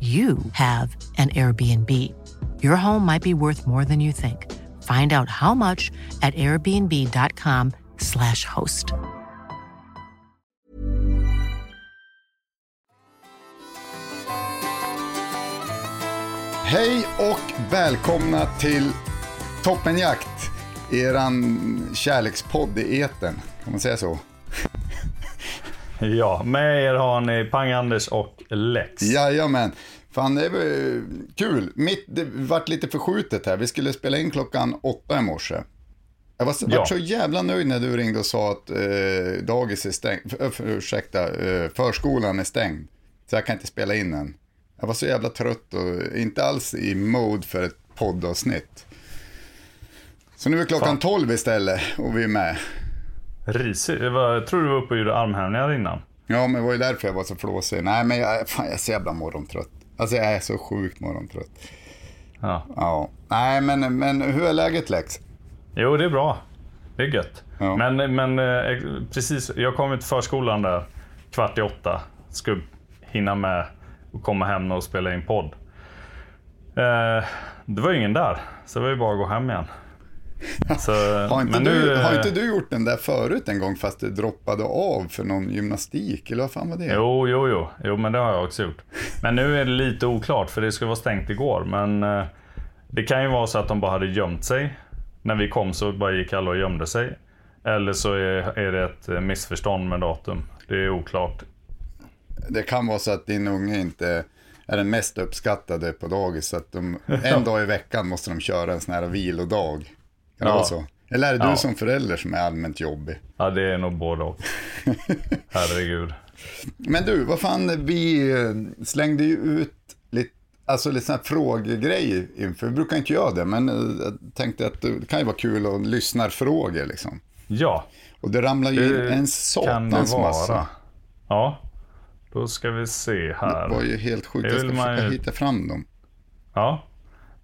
you have an Airbnb. Your home might be worth more than you think. Find out how much at airbnb.com/slash host. Hej och välkomna till Toppenjakt, eran kärlekspodd i eten. Kan man säga så? Ja, med er har ni Pang-Anders och Lex. Jajamän. Fan, det var kul. Mitt, det vart lite förskjutet här. Vi skulle spela in klockan åtta i morse. Jag var så, Ja. så jävla nöjd när du ringde och sa att eh, dagis är stängt, för, för, ursäkta, eh, förskolan är stängd. Så jag kan inte spela in den. Jag var så jävla trött och inte alls i mode för ett poddavsnitt. Så nu är klockan Fan. 12 istället och vi är med. Risig. Det var- Jag tror du var uppe och gjorde armhävningar innan. Ja, men det var ju därför jag var så flåsig. Nej, men jag, fan, jag är så jävla morgontrött. Alltså jag är så sjukt morgontrött. Ja. Ja. Nej, men, men hur är läget Lex? Jo, det är bra. Det är gött. Ja. Men, men eh, precis, jag kom till förskolan där kvart i åtta. Skulle hinna med och komma hem och spela in podd. Eh, det var ingen där, så det var ju bara att gå hem igen. Så, Har inte, du, nu, har inte du gjort den där förut en gång fast du droppade av för någon gymnastik? Eller vad fan var det? Jo, jo, jo. Jo, men det har jag också gjort. Men nu är det lite oklart, för det skulle vara stängt igår. Men eh, det kan ju vara så att de bara hade gömt sig. När vi kom så bara gick alla och gömde sig. Eller så är, är det ett eh, missförstånd med datum. Det är oklart. Det kan vara så att din unge inte är den mest uppskattade på dagis. Så att de, en dag i veckan måste de köra en sån här vilodag. Kan det Ja. vara så? Eller är det du Ja. som förälder som är allmänt jobbig? Ja, det är nog både och. Herregud. Men du, vad fan, vi eh, slängde ju ut lite, alltså lite sådana här frågegrejer inför. Vi brukar inte göra det, men eh, jag tänkte att det kan ju vara kul att lyssna frågor liksom. Ja, Och det ramlar ju in det en kan det satans massa. Ja, då ska vi se här. Det var ju helt sjukt. Det Jag ska man försöka hitta fram dem. Ja,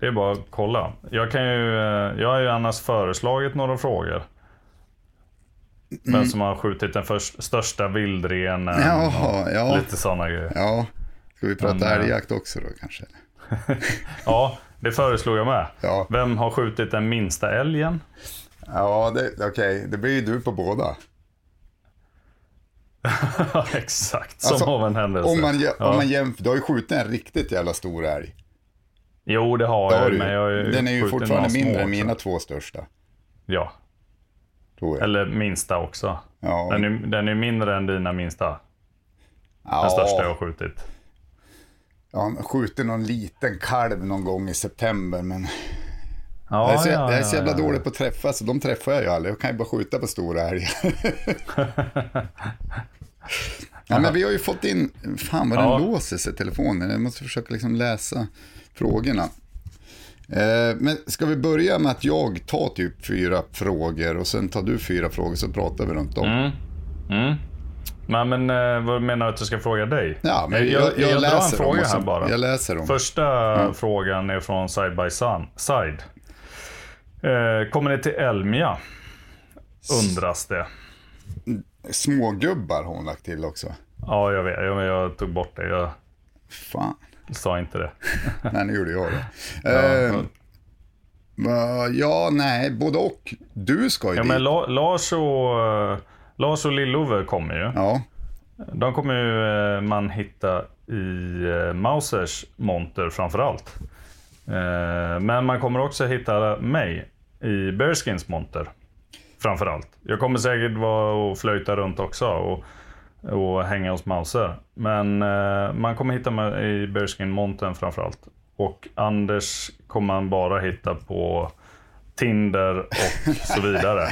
det är bara att kolla. Jag, kan ju, eh, jag har ju annars föreslagit några frågor. Mm. Vem som har skjutit den först, största vildrenen. Jaha, ja. Lite sådana grejer. Ja, ska vi prata Men, eh, älgjakt också då kanske? Ja, det föreslog jag med. Ja. Vem har skjutit den minsta älgen? Ja, okej, det blir ju du på båda. Exakt, som Alltså, av en händelse. Om man, ja. om man jämför, du har ju skjutit en riktigt jävla stor älg. Jo, det har Det har jag. du Men jag har Den är ju fortfarande mindre än mina två största, Ja, eller minsta också. Ja. Den, är, den är mindre än dina minsta. ja, Den största jag har skjutit. Jag har skjutit någon liten kalv någon gång i september, men Ja, jag är så, ja, jag är så jävla dålig på att träffa, så de träffar jag ju aldrig. Jag kan ju bara skjuta på stora älgar. ja, men vi har ju fått in, fan vad den låser sig telefonen. Jag måste försöka liksom läsa frågorna. Eh, men ska vi börja med att jag tar typ fyra frågor och sen tar du fyra frågor så pratar vi runt om. Mm. Mm. Nej, men eh, vad menar du att jag ska fråga dig? Ja, men jag, jag, jag drar en läser dem fråga och så- här bara. jag läser dem. Första frågan är från Side by Sun- Side. Eh, kommer ni till Elmia? Undras det. Smågubbar har hon lagt till också. Ja, jag vet. Jag, jag tog bort det. Jag Fan, sa inte det. nej nu gjorde jag det. Ja, va- ja, nej, både och. Du ska ju Ja, dit. men La- Lars och, Lars och Lill-Ove kommer ju. Ja, De kommer ju eh, man hitta i eh, Mausers monter framförallt. Men man kommer också hitta mig i Bearskins monter. Framförallt. Jag kommer säkert vara och flöjta runt också och, och hänga hos Mauser. Men eh, man kommer hitta mig i Bearskin-montern framförallt. Och Anders kommer man bara hitta på Tinder och så vidare.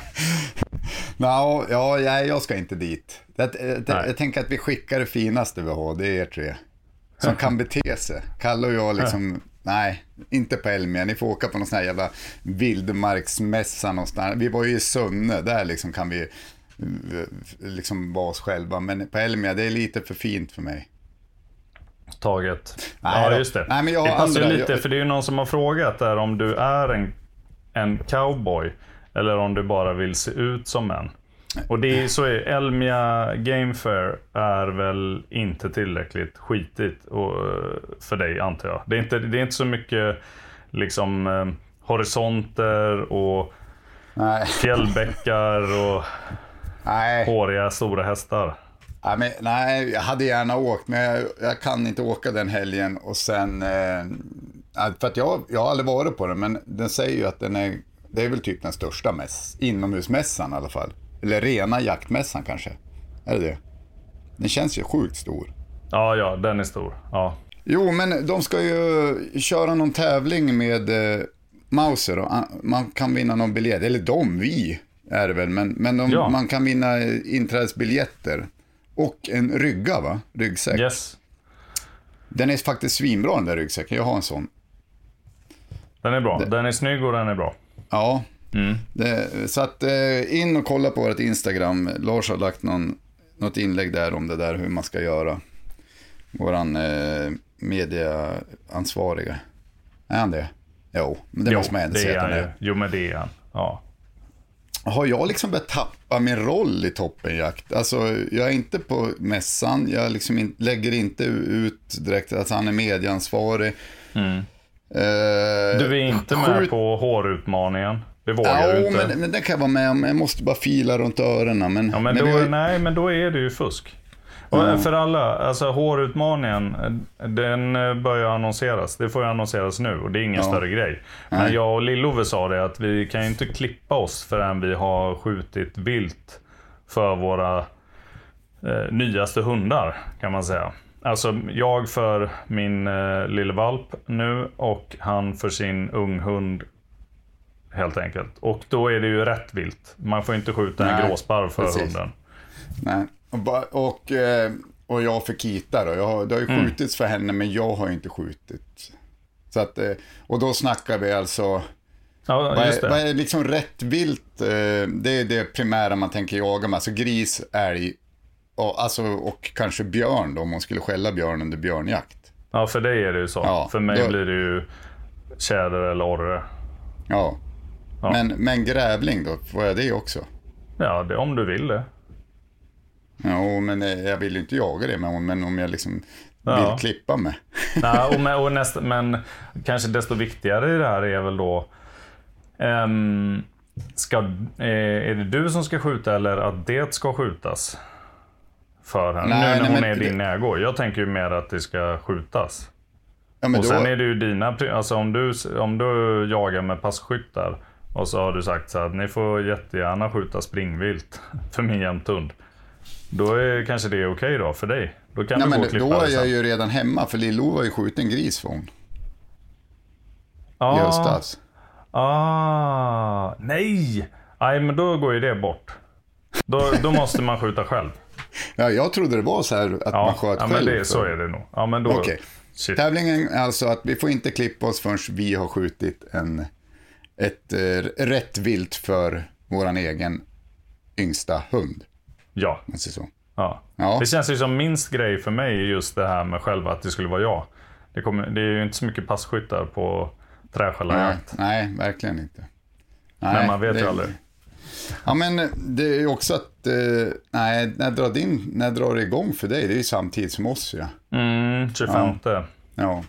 Nå, ja, nej, jag ska inte dit. Jag, jag, jag tänker att vi skickar det finaste vi har, det är er tre. Som kan bete sig. Kalle och jag liksom, nej, inte på Elmia. Ni får åka på någon sån här jävla vildmarksmässa någonstans. Vi var ju i Sunne, där liksom kan vi liksom vara oss själva. Men på Elmia, det är lite för fint för mig. taget. Nej ja, just det. Nej, men jag det passar andra- lite, jag- för det är ju någon som har frågat där om du är en, en cowboy eller om du bara vill se ut som en. Och det är, så är Elmia Game Fair är väl inte tillräckligt skitigt och, för dig antar jag. Det är inte, det är inte så mycket liksom eh, horisonter och Nej, fjällbäckar och nej. håriga stora hästar. Ja, men, nej, jag hade gärna åkt, men jag, jag kan inte åka den helgen. Och sen, eh, för att jag, jag har aldrig varit på den, men den säger ju att den är, det är väl typ den största mäss, inomhusmässan i alla fall. Eller rena jaktmässan kanske. Är det det? Den känns ju sjukt stor. Ja, ja, den är stor. Ja. Jo, men de ska ju köra någon tävling med eh, Mauser och ah, man kan vinna någon biljett. Eller de, vi är det väl, men, men de, Ja. man kan vinna inträdesbiljetter. Och en rygga, va? Ryggsäck. Yes. Den är faktiskt svinbra den där ryggsäcken, jag har en sån. Den är bra. Den är snygg och den är bra. Ja, Mm. det, så att eh, in och kolla på vårt Instagram. Lars har lagt någon, något inlägg där om det där hur man ska göra. Våran eh, mediaansvariga. Är han det? Jo, men det måste man ändå säga att han är. Jo, men det är han. Ja. Har jag liksom börjat tappa min roll i toppenjakt? Alltså, jag är inte på mässan, jag liksom in, lägger inte ut direkt att han är medieansvarig. Eh, Mm. Du är inte med skjut- på hårutmaningen. Det vågar du Ja, inte. men, men den kan jag vara med om. Jag måste bara fila runt öronen. Men, ja, men men då, vi Nej, men då är det ju fusk. Och Ja. För alla, alltså hårutmaningen, den börjar annonseras. Det får ju annonseras nu och det är ingen Ja. större grej. Men Nej. jag och Lillove sa det att vi kan ju inte klippa oss förrän vi har skjutit vilt för våra eh, nyaste hundar kan man säga. Alltså jag för min eh, lille valp nu och han för sin unghund helt enkelt. Och då är det ju rätt vilt. Man får inte skjuta en Nej, gråsparv för precis. hunden. Nej. Och, eh, och jag för Kita då. Jag har, det har ju Mm. skjutits för henne, men jag har inte skjutit. Så att, eh, och då snackar vi alltså, Ja, vad är, vad är liksom rätt vilt? Eh, det är det primära man tänker jaga med. Alltså gris, älg och, alltså, och kanske björn då, om man skulle skälla björn under björnjakt. Ja, för dig är det ju så. Ja, för mig då- blir det ju tjäder eller orre. Ja. Ja. Men, men grävling då, får jag det också? Ja, det, om du vill det. Ja, men eh, jag vill ju inte jaga det, men, men om jag liksom Ja. vill klippa mig. Nej, och med, och nästa, men kanske desto viktigare i det här är väl då... ehm, ska, eh, är det du som ska skjuta eller att det ska skjutas? För henne, Nej, nu när nej, hon men är i din det- ägo. Jag tänker ju mer att det ska skjutas. Ja, och då, sen är det ju dina... Alltså om du, om du jagar med passkyttar och så har du sagt så här att ni får jättegärna skjuta springvilt för min jämthund. Då är kanske det okej då för dig. Då kan nej, du gå men och klippa då är jag ju redan hemma, för Lill-Ove har ju skjutit en gris för hon i Ah, höstas. ah, nej! Nej, men då går ju det bort. Då, då måste man skjuta själv. Ja, jag trodde det var så här att man Ja, sköt ja själv. men det, för- så är det nog. Ja, men då... Shit. Tävlingen är alltså att vi får inte klippa oss förrän vi har skjutit en, ett eh, rätt vilt för våran egen yngsta hund. Ja. så. Ja. Ja. Det känns ju som minst grej för mig just det här med själva att det skulle vara jag. Det, kommer, det är ju inte så mycket passkyttar på Nej, träskällarjakt. nej, verkligen inte. Nej, Men man vet det- ju aldrig. Ja, men det är ju också att, eh, nej, när drar, din, när drar det igång för dig? Det är ju samtidigt som oss ja. Mm, 25. Ja. Ja,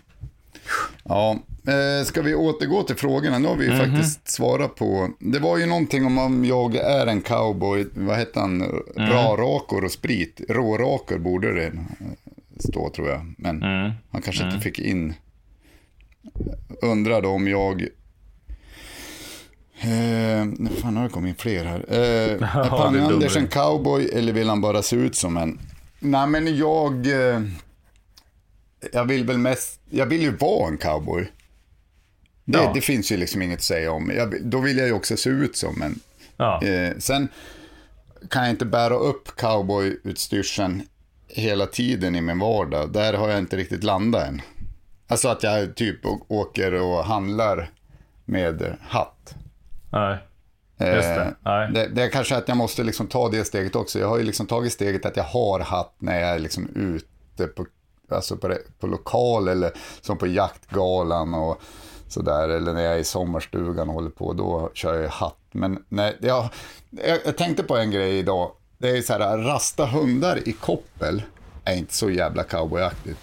eh, ska vi återgå till frågorna? Nu har vi ju Mhm. faktiskt svarat på. Det var ju någonting om om jag är en cowboy, vad hette han? Mm. Rarakor och sprit. Rårakor borde det stå tror jag. Men Mm. han kanske inte fick in. Undrar då om jag... Eh, fan har det kommit in fler här. Eh, är Ja, är Pang-Anders en cowboy eller vill han bara se ut som en? Nej men jag... Eh, jag vill väl mest... Jag vill ju vara en cowboy. Det, Ja. det finns ju liksom inget att säga om. Jag, då vill jag ju också se ut som en. Ja. Eh, sen kan jag inte bära upp cowboyutstyrseln hela tiden i min vardag. Där har jag inte riktigt landat än. Alltså att jag typ åker och handlar med hatt. Nej. Eh, Just det. Nej. Det, det är kanske att jag måste liksom ta det steget också. Jag har ju liksom tagit steget att jag har hatt när jag är liksom ute på, alltså på, på lokal eller som på jaktgalan och sådär. Eller när jag är i sommarstugan och håller på, då kör jag hatt. Men nej, jag, jag, tänkte på en grej idag. Det är så här, rasta hundar i koppel är inte så jävla cowboyaktigt.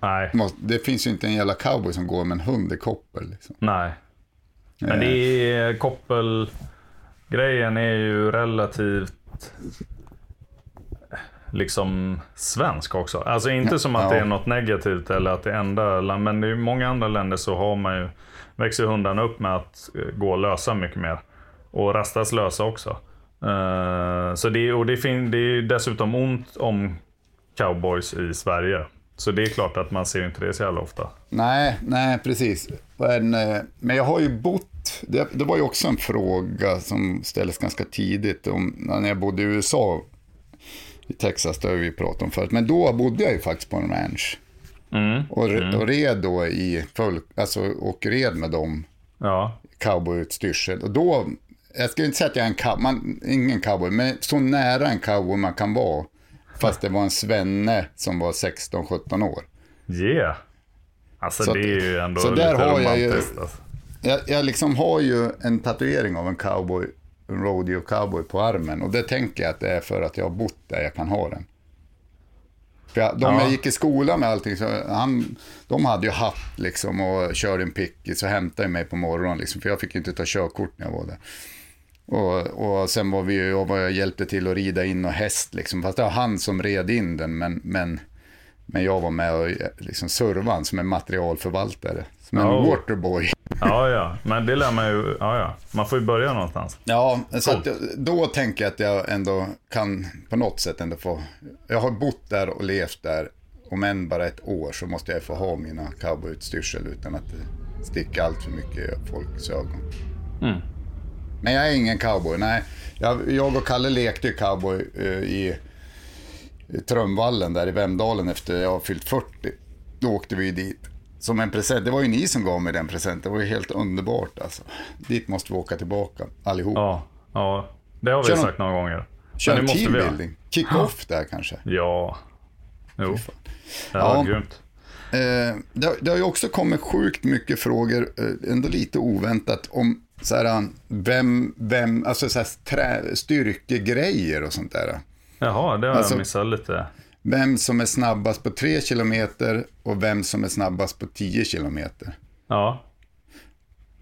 Nej. Det finns ju inte en jävla cowboy som går med en hund i koppel. Liksom. Nej. Men det är koppelgrejen är ju relativt liksom svensk också. Alltså inte som att Ja. det är något negativt eller att det är enda land, men i många andra länder så har man ju, växer hundarna upp med att eh, gå lösa mycket mer. Och rastas lösa också. Eh, så det, och det, fin, det är ju dessutom ont om cowboys i Sverige. Så det är klart att man ser inte det så jävla ofta. Nej, nej, precis. Men, eh, men jag har ju bott, det, det var ju också en fråga som ställdes ganska tidigt om när jag bodde i USA, i Texas, det har vi pratat om förut. Men då bodde jag ju faktiskt på en ranch. Mm. Och, re- och red då i full, alltså och red med dem Ja, cowboyutstyrsel. Och då, jag skulle inte säga att jag är en cowboy, man, ingen cowboy, men så nära en cowboy man kan vara. Fast det var en svenne som var 16-17 år. yeah. Alltså Så det är ju ändå så lite där har jag ju- romantiskt. Alltså. Jag, jag liksom har ju en tatuering av en cowboy, rodeo cowboy på armen. Och det tänker jag att det är för att jag har bott där jag kan ha den. För jag, de Ja. jag gick i skolan med allting, så han, de hade ju hatt liksom och körde en pickis och hämtade mig på morgonen. Liksom, för jag fick ju inte ta körkort när jag var där. Och, och sen var vi ju, var, jag hjälpte till att rida in och häst liksom. Fast det var han som red in den, men, men, men jag var med och liksom servade som en materialförvaltare. Som en Oh. waterboy. Ja, ja. Men det lär man ju. Ja, ja. Man får ju börja någonstans. Ja, så att, då tänker jag att jag ändå kan på något sätt ändå få... Jag har bott där och levt där. Om än bara ett år så måste jag få ha mina cowboyutstyrsel utan att det sticker allt för mycket i folks ögon. Men jag är ingen cowboy, nej. Jag, jag och Kalle lekte ju cowboy eh, i, i Trumvallen där i Vemdalen efter jag har fyllt 40. Då åkte vi dit. Som en present. Det var ju ni som gav mig den presenten. Det var ju helt underbart alltså. Dit måste vi åka tillbaka allihop. Ja, ja. Det har vi Kör någon- sagt några gånger. Kör en teambuilding. Kick-off där kanske. Ja. Jo. Det Ja. var grymt. Eh, det, har- det har ju också kommit sjukt mycket frågor, eh, ändå lite oväntat, om så här, vem, vem, alltså så här, trä, styrkegrejer och sånt där. Jaha, det har Alltså- jag missat lite. Vem som är snabbast på 3 kilometer och vem som är snabbast på 10 kilometer. Ja.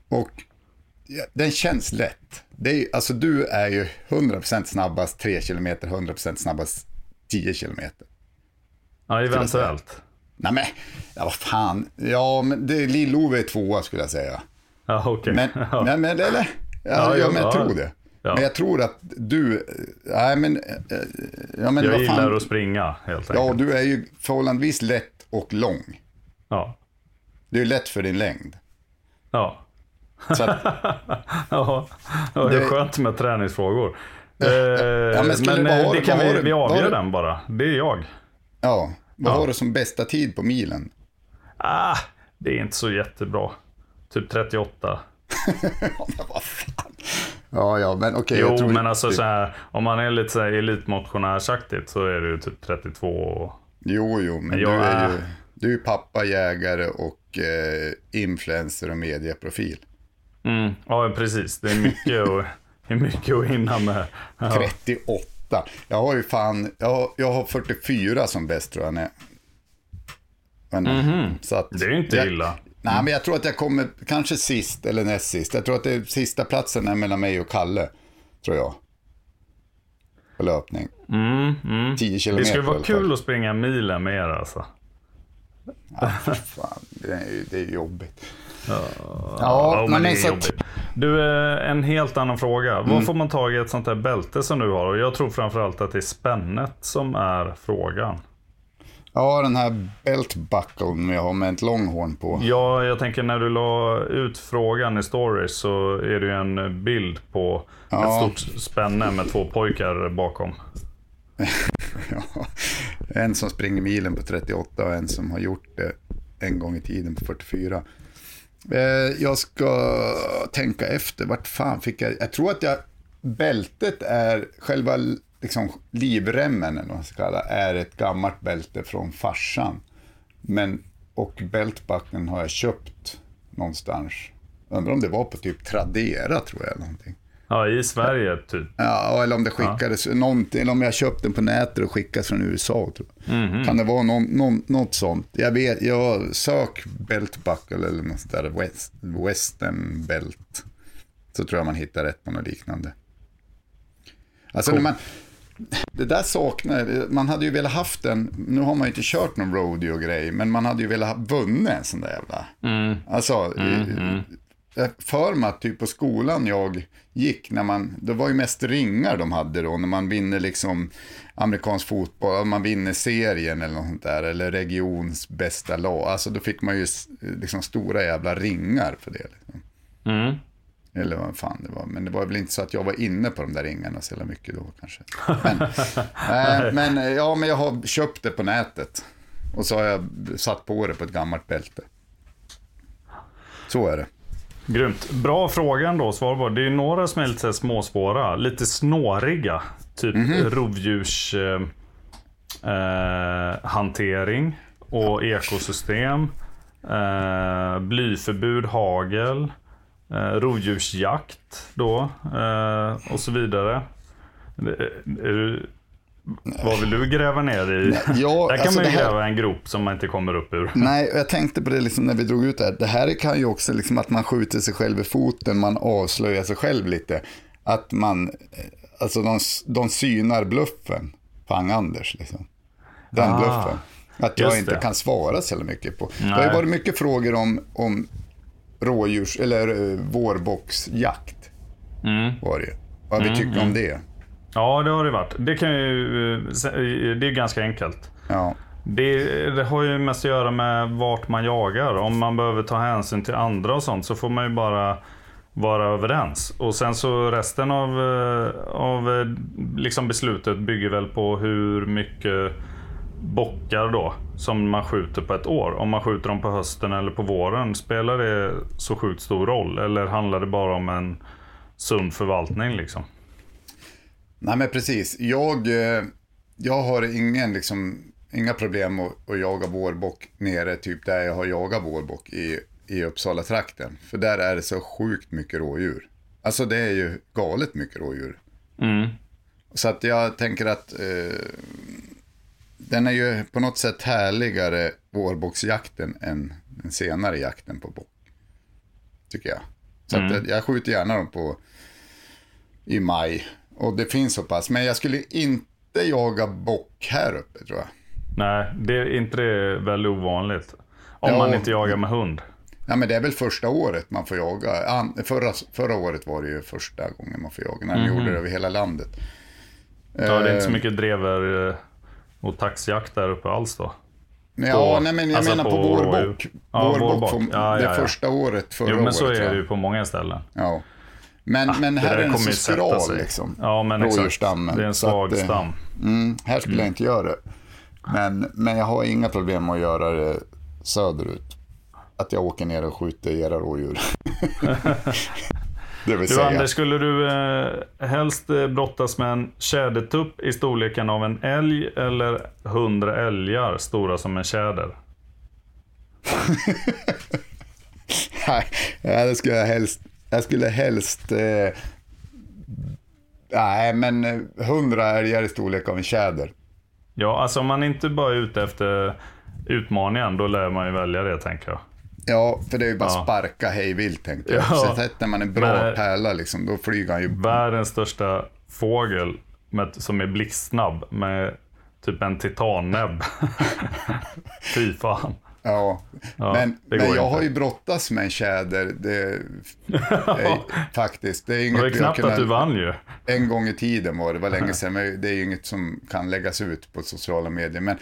Och ja, den känns lätt. Det är, alltså du är ju 100% snabbast 3 kilometer, 100% snabbast 10 kilometer. Ja, jag eventuellt. Nej men, ja vad fan. Ja, men det, Lill-Ove är tvåa skulle jag säga. Ja, okej. Men, Ja. men eller? Ja, Ja, ja, jo, men jag ja. tror det. Ja. Men jag tror att du, nej men, eh, ja men Jag gillar fan. att springa, helt Ja, enkelt. du är ju förhållandevis lätt och lång. Ja. Det är lätt för din längd. Ja. Så att, Ja, ja, det är Det- skönt med träningsfrågor. Eh, men men skulle det eh, vara- det kan vi, vi avgör den bara. Det är jag. ja, vad Ja. har du som bästa tid på milen? Ah, det är inte så jättebra. Typ 38. Ja, men vad fan. Ja, ja, men okej. Jo, jag tror, men alltså så här, om man är lite så här elitmotionärsaktigt så är det ju typ 32. och- Jo, jo, men Jag du är ju, du är pappa, jägare och eh, influencer och medieprofil. Mm, ja, precis. Det är mycket, att, det är mycket att hinna med. Ja. 38. Jag har ju fan, jag har, jag har 44 som bäst tror jag. Nej. Men, så att. Det är inte jag, illa. Nej, men jag tror att jag kommer kanske sist eller näst sist. Jag tror att det är sista platsen är mellan mig och Kalle, tror jag. på löpning. Mm, mm. 10 kilometer Det skulle vara kul att springa milen med er alltså. Fan, det är, ju- det är jobbigt. Ja, Ja, men det är så jobbigt. Du, eh, en helt annan fråga. Mm. Vad får man tag i ett sånt här bälte som du har? Och jag tror framförallt att det är spännet som är frågan. Ja, den här belt bucklen jag har med ett långhorn på. Ja, jag tänker när du la ut frågan i stories så är det ju en bild på Ja. ett stort spänne med två pojkar bakom. Ja, en som springer milen på 38 och en som har gjort det en gång i tiden på 44. Eh, jag ska tänka efter, vart fan fick jag... Jag tror att jag... Bältet är, själva liksom, livremmen, eller vad man ska kalla är ett gammalt bälte från farsan. Men, och bältbacken har jag köpt någonstans. Undrar om det var på typ Tradera tror jag. Eller någonting. Ja, i Sverige typ. Ja, eller om det skickades, någonting, eller om jag köpte den på nätet och skickades från USA. Tror jag. Kan det vara någon, någon, något sånt? Jag vet, jag sök belt buckle eller något sånt där, west, western belt. Så tror jag man hittar rätt på något liknande. Alltså när man, det där saknar, man hade ju velat haft en, nu har man ju inte kört någon rodeo-grej, men man hade ju velat ha vunnit en sån där jävla. Alltså, jag för mig att typ på skolan jag gick, när man, det var ju mest ringar de hade då, när man vinner liksom amerikansk fotboll, man vinner serien eller något sånt där, eller regions bästa lag, alltså då fick man ju liksom stora jävla ringar för det. Liksom. Mm. Eller vad fan det var, men det var väl inte så att jag var inne på de där ringarna så jävla mycket då kanske. Men, eh, men eh, ja, men jag har köpt det på nätet. Och så har jag satt på det på ett gammalt bälte. Så är det. Grymt. Bra fråga ändå, svar på. Det är några som är lite småspåra, lite snåriga. Typ rovdjurs eh, eh, hantering och ekosystem. Eh, blyförbud, hagel. Eh, rovdjursjakt då. Eh, och så vidare. Är du, vad vill du gräva ner i? ja, Där kan alltså man ju här- gräva en grop som man inte kommer upp ur. Nej, jag tänkte på det liksom när vi drog ut det här. Det här kan ju också liksom att man skjuter sig själv i foten, man avslöjar sig själv lite. Att man, eh, alltså de, de synar bluffen, Pang-Anders liksom. Den Ah, bluffen. Att jag inte det. kan svara så mycket på. Det har ju Nej. varit mycket frågor om, om rådjurs, eller uh, vårboxjakt. Mm. Var det. Vad vi tycker om det. Ja, det har det varit. Det, kan ju, eh, se- det är ganska enkelt. Ja. Det, det har ju mest att göra med vart man jagar. Om man behöver ta hänsyn till andra och sånt så får man ju bara vara överens. Och sen så resten av, eh, av eh, liksom beslutet bygger väl på hur mycket bockar då som man skjuter på ett år. Om man skjuter dem på hösten eller på våren, spelar det så sjukt stor roll? Eller handlar det bara om en sund förvaltning liksom? Nej men precis. Jag, eh, jag har ingen, liksom, inga problem att, att jaga vårbock nere typ där jag har jagat vårbock i, i Uppsala-trakten. För där är det så sjukt mycket rådjur. Alltså det är ju galet mycket rådjur. Mm. Så att jag tänker att eh, den är ju på något sätt härligare vårbocksjakten än den senare jakten på bock. Tycker jag. Så att jag, skjuter gärna dem på i maj. Och det finns så pass. Men jag skulle inte jaga bock här uppe tror jag. Nej, det är inte det väldigt ovanligt. Om Ja. man inte jagar med hund. Ja, men det är väl första året man får jaga. Förra, förra året var det ju första gången man får jaga. När de gjorde det över hela landet. Ja, det är inte så Eh, mycket drever eh, och taxjakt där uppe alls då. Ja, på- nej, men jag alltså menar på, på vårbock. Ja, vårbock, vårbock. Ja, det ja, ja. första året förra Jo, men året. så är tror det ju på många ställen. Ja. Men, men Det här är den så skral liksom. Ja, men. Rådjursstammen. Det är en svag att, eh, stam. Mm, här skulle jag inte göra det. Men, men jag har inga problem med att göra det söderut. Att jag åker ner och skjuter era rådjur. det vill Du säga. Anders, skulle du eh, helst eh, brottas med en tjädertupp i storleken av en älg eller hundra älgar stora som en tjäder? Nej, det skulle jag helst. Jag skulle helst... Eh, nej, men eh, hundra älgar i storlek av en tjäder. Ja, alltså om man inte bara är ute efter utmaningen, då lär man ju välja det tänker jag. Ja, för det är ju bara Ja. sparka hej vilt tänkte jag. Ja. Så sätter man en bra Men- pärla liksom, då flyger han ju. Världens största fågel med, som är blixtsnabb med typ en titannäbb. Fy fan. Ja, Ja, men, det men jag inte. har ju brottats med en tjäder. Det, det, faktiskt, det är Det inget ju jag knappt kunnat- att du vann ju. En gång i tiden var det, var länge sedan, men det är ju inget som kan läggas ut på sociala medier. Men,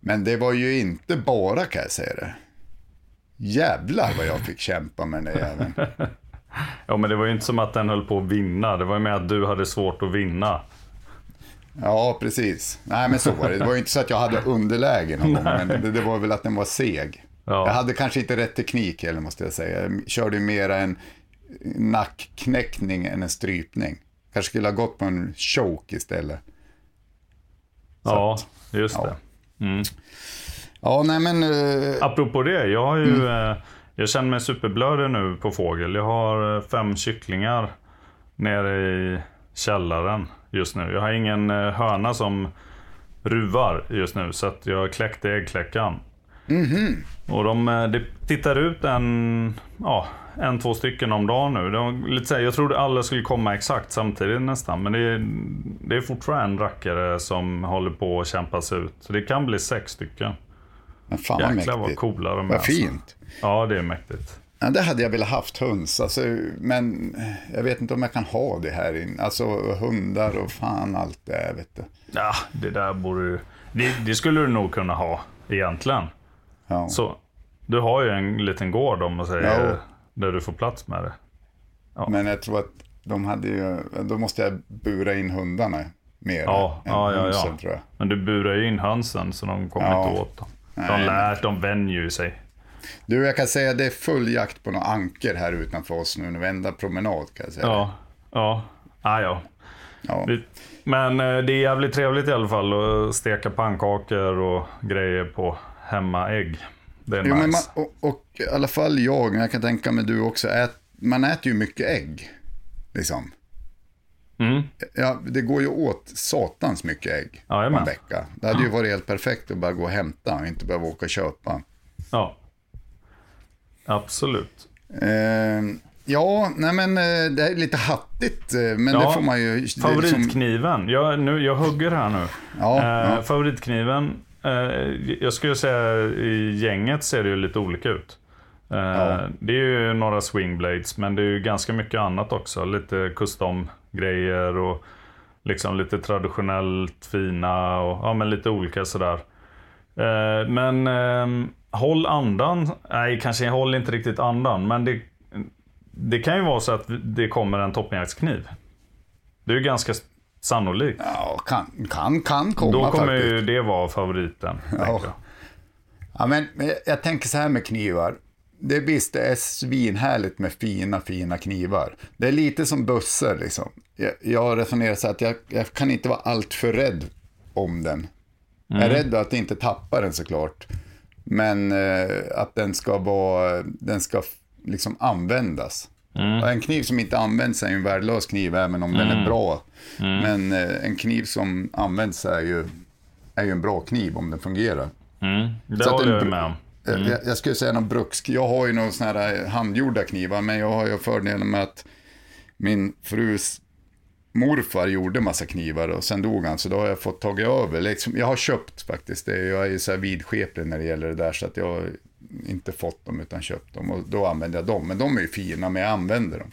men det var ju inte bara kan jag säga det. Jävlar vad jag fick kämpa med den där jäveln. Ja men det var ju inte som att den höll på att vinna. Det var ju med att du hade svårt att vinna. Ja, precis. Nej, men så var det. Det var ju inte så att jag hade underläge någon gång, men det, det var väl att den var seg. Ja. Jag hade kanske inte rätt teknik heller, måste jag säga. Jag körde ju mera en nackknäckning än en strypning. Kanske skulle ha gått på en choke istället. Ja, just ja. det. Ja, nej men... eh, Apropå det, jag har ju... Mm. eh, Jag känner mig superblödig nu på fågel. Jag har eh, fem kycklingar nere i källaren just nu. Jag har ingen höna som ruvar just nu, så att jag kläckte äggkläckaren. Mhm. Och de det tittar ut en, ja, en, två stycken om dagen nu. Var lite så här, jag trodde alla skulle komma exakt samtidigt nästan. Men det är, det är fortfarande en rackare som håller på att kämpas ut. Så det kan bli sex stycken. Men fan vad Jäklar vad mäktigt. coola de är. Vad alltså. fint. Ja, det är mäktigt. Ja, det hade jag velat haft höns, alltså, men jag vet inte om jag kan ha det här inne. Alltså hundar och fan allt det är, vet du. Ja, det där borde du... Det, det skulle du nog kunna ha egentligen. Ja. Så, du har ju en liten gård om man säger, Ja. där du får plats med det. Men jag tror att de hade ju, då måste jag bura in hundarna mer Ja, än ja, ja, hönsen, ja. tror jag. Men du burar ju in hönsen så de kommer Ja. inte åt dem. De lär, de vänjer ju sig. Du, jag kan säga att det är full jakt på några anker här utanför oss nu, en vända promenad kan jag säga. Ja, ja, ah, ja. Ja. Men eh, det är jävligt trevligt i alla fall att steka pannkakor och grejer på hemmaägg. Det är Jo, nice. men man, och, och i alla fall jag, men jag kan tänka mig du också, ät, man äter ju mycket ägg. Liksom. Mm. Ja, det går ju åt satans mycket ägg Jajamän. en vecka. Det hade ju varit helt perfekt att bara gå och hämta och inte behöva åka och köpa. Ja. Absolut. Eh, ja, nej men eh, det är lite hattigt, eh, men Ja, det får man ju... liksom- Favoritkniven. Jag, nu, jag hugger här nu. Ja, eh, ja. Favoritkniven. Eh, jag skulle säga i gänget ser det ju lite olika ut. Eh, Det är ju några swingblades, men det är ju ganska mycket annat också. Lite custom-grejer och liksom lite traditionellt fina och ja, men lite olika sådär. Eh, men eh, håll andan. Nej, kanske håll inte riktigt andan, men det, det kan ju vara så att det kommer en toppjaktskniv. Det är ju ganska sannolikt. Ja, kan, kan, kan komma Då kommer faktiskt. ju det vara favoriten. jag. Ja, men jag tänker så här med knivar. Det visst, det är svinhärligt med fina, fina knivar. Det är lite som bussar liksom. Jag, jag resonerar så att jag, jag kan inte vara alltför rädd om den. Jag är rädd att inte tappa den såklart. Men eh, att den ska vara, den ska liksom användas. Och en kniv som inte används är ju en värdelös kniv även om den är bra. Men eh, en kniv som används är ju, är ju en bra kniv om den fungerar. Mm, det Så håller jag med om. Eh, Jag, jag skulle säga någon bruksk. Jag har ju någon sån här eh, handgjorda knivar, men jag har ju fördelen med att min frus morfar gjorde massa knivar och sen dog han, så då har jag fått tagit över. Liksom, jag har köpt faktiskt det. Jag är ju så här vidskeplig när det gäller det där, så att jag har inte fått dem utan köpt dem och då använder jag dem. Men de är ju fina, men jag använder dem.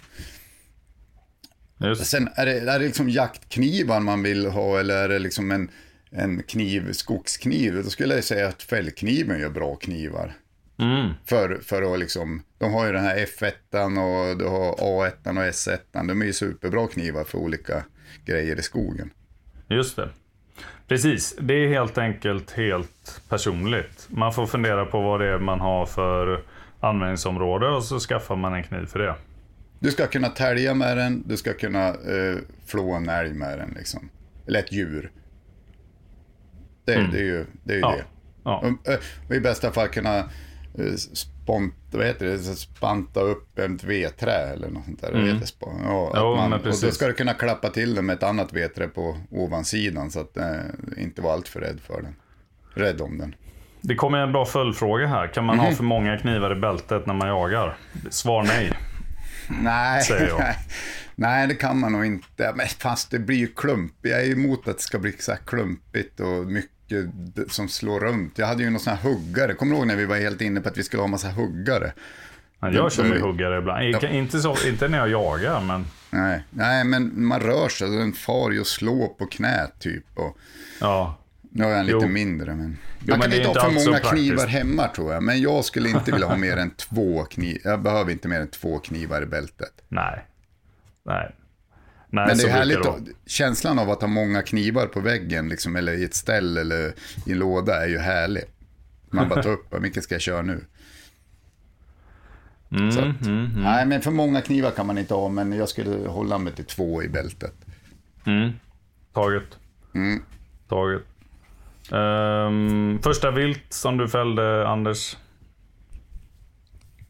Just. Sen är det, är det liksom jaktknivar man vill ha eller är det liksom en, en kniv, skogskniv? Då skulle jag säga att fällkniven gör bra knivar. Mm. För, för att liksom, de har ju den här F1 och du har A1 och S1. De är ju superbra knivar för olika grejer i skogen. Just det. Precis, det är helt enkelt helt personligt. Man får fundera på vad det är man har för användningsområde och så skaffar man en kniv för det. Du ska kunna tälja med den, du ska kunna eh, flå en älg med den liksom. Eller ett djur. Det, det är ju det. Är ju Ja. det. Ja. Och, eh, i bästa fall kunna eh, spont, vad heter det, spanta upp ett vedträ eller något sånt där. Mm. Ja, Jo, man, och då ska du kunna klappa till den med ett annat vedträ på ovansidan så att eh, inte vara alltför rädd för den. Rädd om den. Det kommer en bra följdfråga här. Kan man ha för många knivar i bältet när man jagar? Svar nej. Nej, säger jag. nej, nej, det kan man nog inte. Men fast det blir ju klumpigt. Jag är emot att det ska bli så klumpigt och mycket som slår runt. Jag hade ju någon sån här huggare. Kommer du ihåg när vi var helt inne på att vi skulle ha massa huggare? Gör som med huggare ibland. Inte, inte, så, inte när jag jagar, men Nej, nej men man rör sig. Den far ju och slår på knät typ. Och ja. nu har jag en lite Jo. mindre. Men... Jo, man men kan inte ha för många praktiskt. knivar hemma tror jag. Men jag skulle inte vilja ha mer än två knivar. Jag behöver inte mer än två knivar i bältet. Nej. Nej. Nej, Men det är härligt, det känslan av att ha många knivar på väggen, liksom, eller i ett ställ eller i en låda är ju härlig. Man bara tar upp, vilken ska jag köra nu? Mm, att, Nej, men för många knivar kan man inte ha, men jag skulle hålla mig till två i bältet. Mm. Taget. Mm. Taget. Ehm, första vilt som du fällde, Anders?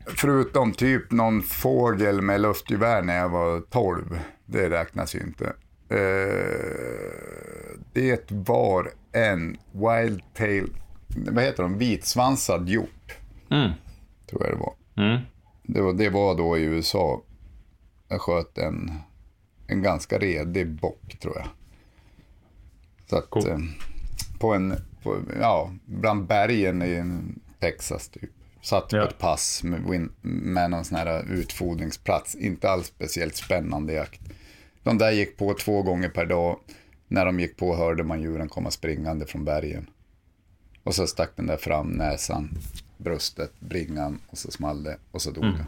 Förutom typ någon fågel med luftgevär när jag var 12. Det räknas ju inte. Eh, det var en wildtail, vad heter de, vitsvansad hjort. Mm. Tror jag det var. Mm. Det var, det var då i USA. Jag sköt en, en ganska redig bock tror jag. Så att, Cool. eh, på en, på, ja, bland bergen i Texas typ. Satt Ja. på ett pass med, med någon sån här utfodringsplats. Inte alls speciellt spännande jakt. De där gick på två gånger per dag. När de gick på hörde man djuren komma springande från bergen. Och så stack den där fram näsan, bröstet, bringan och så small det och så dog Mm. den.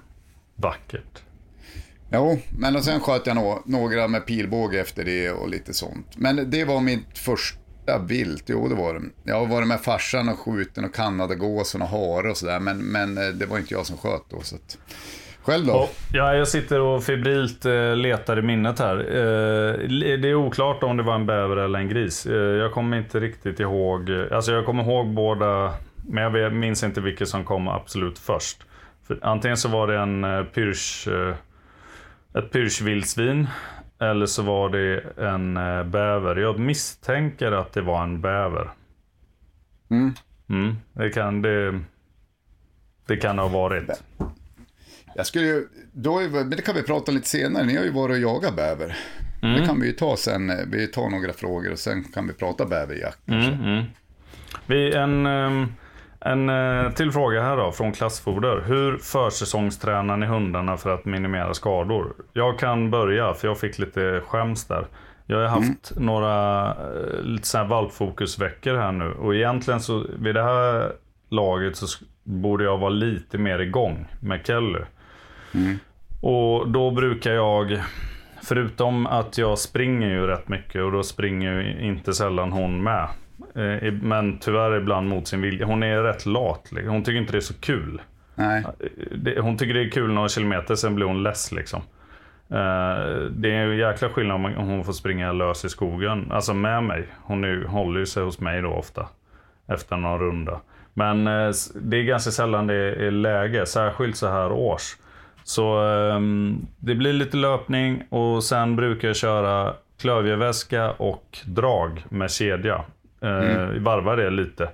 Vackert. Jo, men och sen sköt jag nå- några med pilbåge efter det och lite sånt. Men det var mitt första vilt, jo det var det. Jag har varit med farsan och skjuten och kanadagås och hare och sådär. Men, men eh, det var inte jag som sköt då. Så att... Själv då? Ja, jag sitter och febrilt eh, letar i minnet här. Eh, det är oklart om det var en bäver eller en gris. Jag kommer inte riktigt ihåg. Alltså jag kommer ihåg båda, men jag minns inte vilket som kom absolut först. För antingen så var det en pyrsch, ett pyrschvildsvin. Eller så var det en eh, bäver. Jag misstänker att det var en bäver. Mm. Mm, det kan det... Det kan ha varit. Jag skulle ju, då men det kan vi prata lite senare. Ni har ju varit och jagat bäver. Mm. Det kan vi ju ta sen. eh, Vi tar några frågor och sen kan vi prata bäverjakt. Mm, mm. Vi, en, ehm, en eh, till fråga här då från Klassfoder. Hur försäsongstränar ni hundarna för att minimera skador? Jag kan börja för jag fick lite skäms där. Jag har haft några eh, lite så här valpfokusveckor här nu och egentligen så vid det här laget så borde jag vara lite mer igång med Kelly. Och då brukar jag, förutom att jag springer ju rätt mycket och då springer ju inte sällan hon med. Eh, Men tyvärr ibland mot sin vilja. Hon är rätt lat. liksom. Hon tycker inte det är så kul. Nej, Det- Hon tycker det är kul några kilometer, sen blir hon less liksom. Eh, Det är en jäkla skillnad om hon får springa lös i skogen. Alltså med mig. Hon är, håller ju sig hos mig då ofta. Efter någon runda. Men eh, det är ganska sällan det är läge, särskilt så här års. Så ehm, det blir lite löpning och sen brukar jag köra klövjeväska och drag med kedja. Eh, Varva det lite.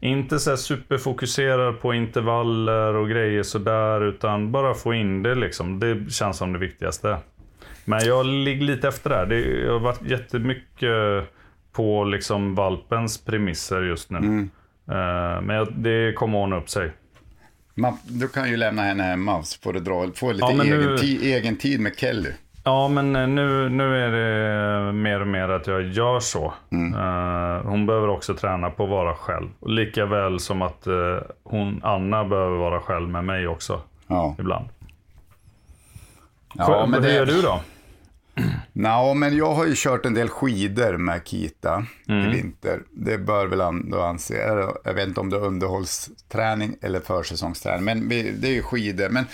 Inte så superfokuserad på intervaller och grejer sådär utan bara få in det liksom. Det känns som det viktigaste. Men jag ligger lite efter där. Det jag har varit jättemycket på liksom valpens premisser just nu. Eh, Men det kommer ordna upp sig. man, du kan ju lämna henne hemma så får du dra, få lite Ja, egen, nu- ti, egen tid med Kelly. Ja, men eh, nu, nu är det mer och mer att jag gör så. Eh, hon behöver också träna på att vara själv. Lika väl som att eh, hon, Anna behöver vara själv med mig också. Ja, Ibland. ja men Hur det, gör du då? Nå, men jag har ju kört en del skidor med Kita Mm. i vinter. Det bör väl ändå anse, jag vet inte om det är underhållsträning eller försäsongsträning, men det är ju skidor. Men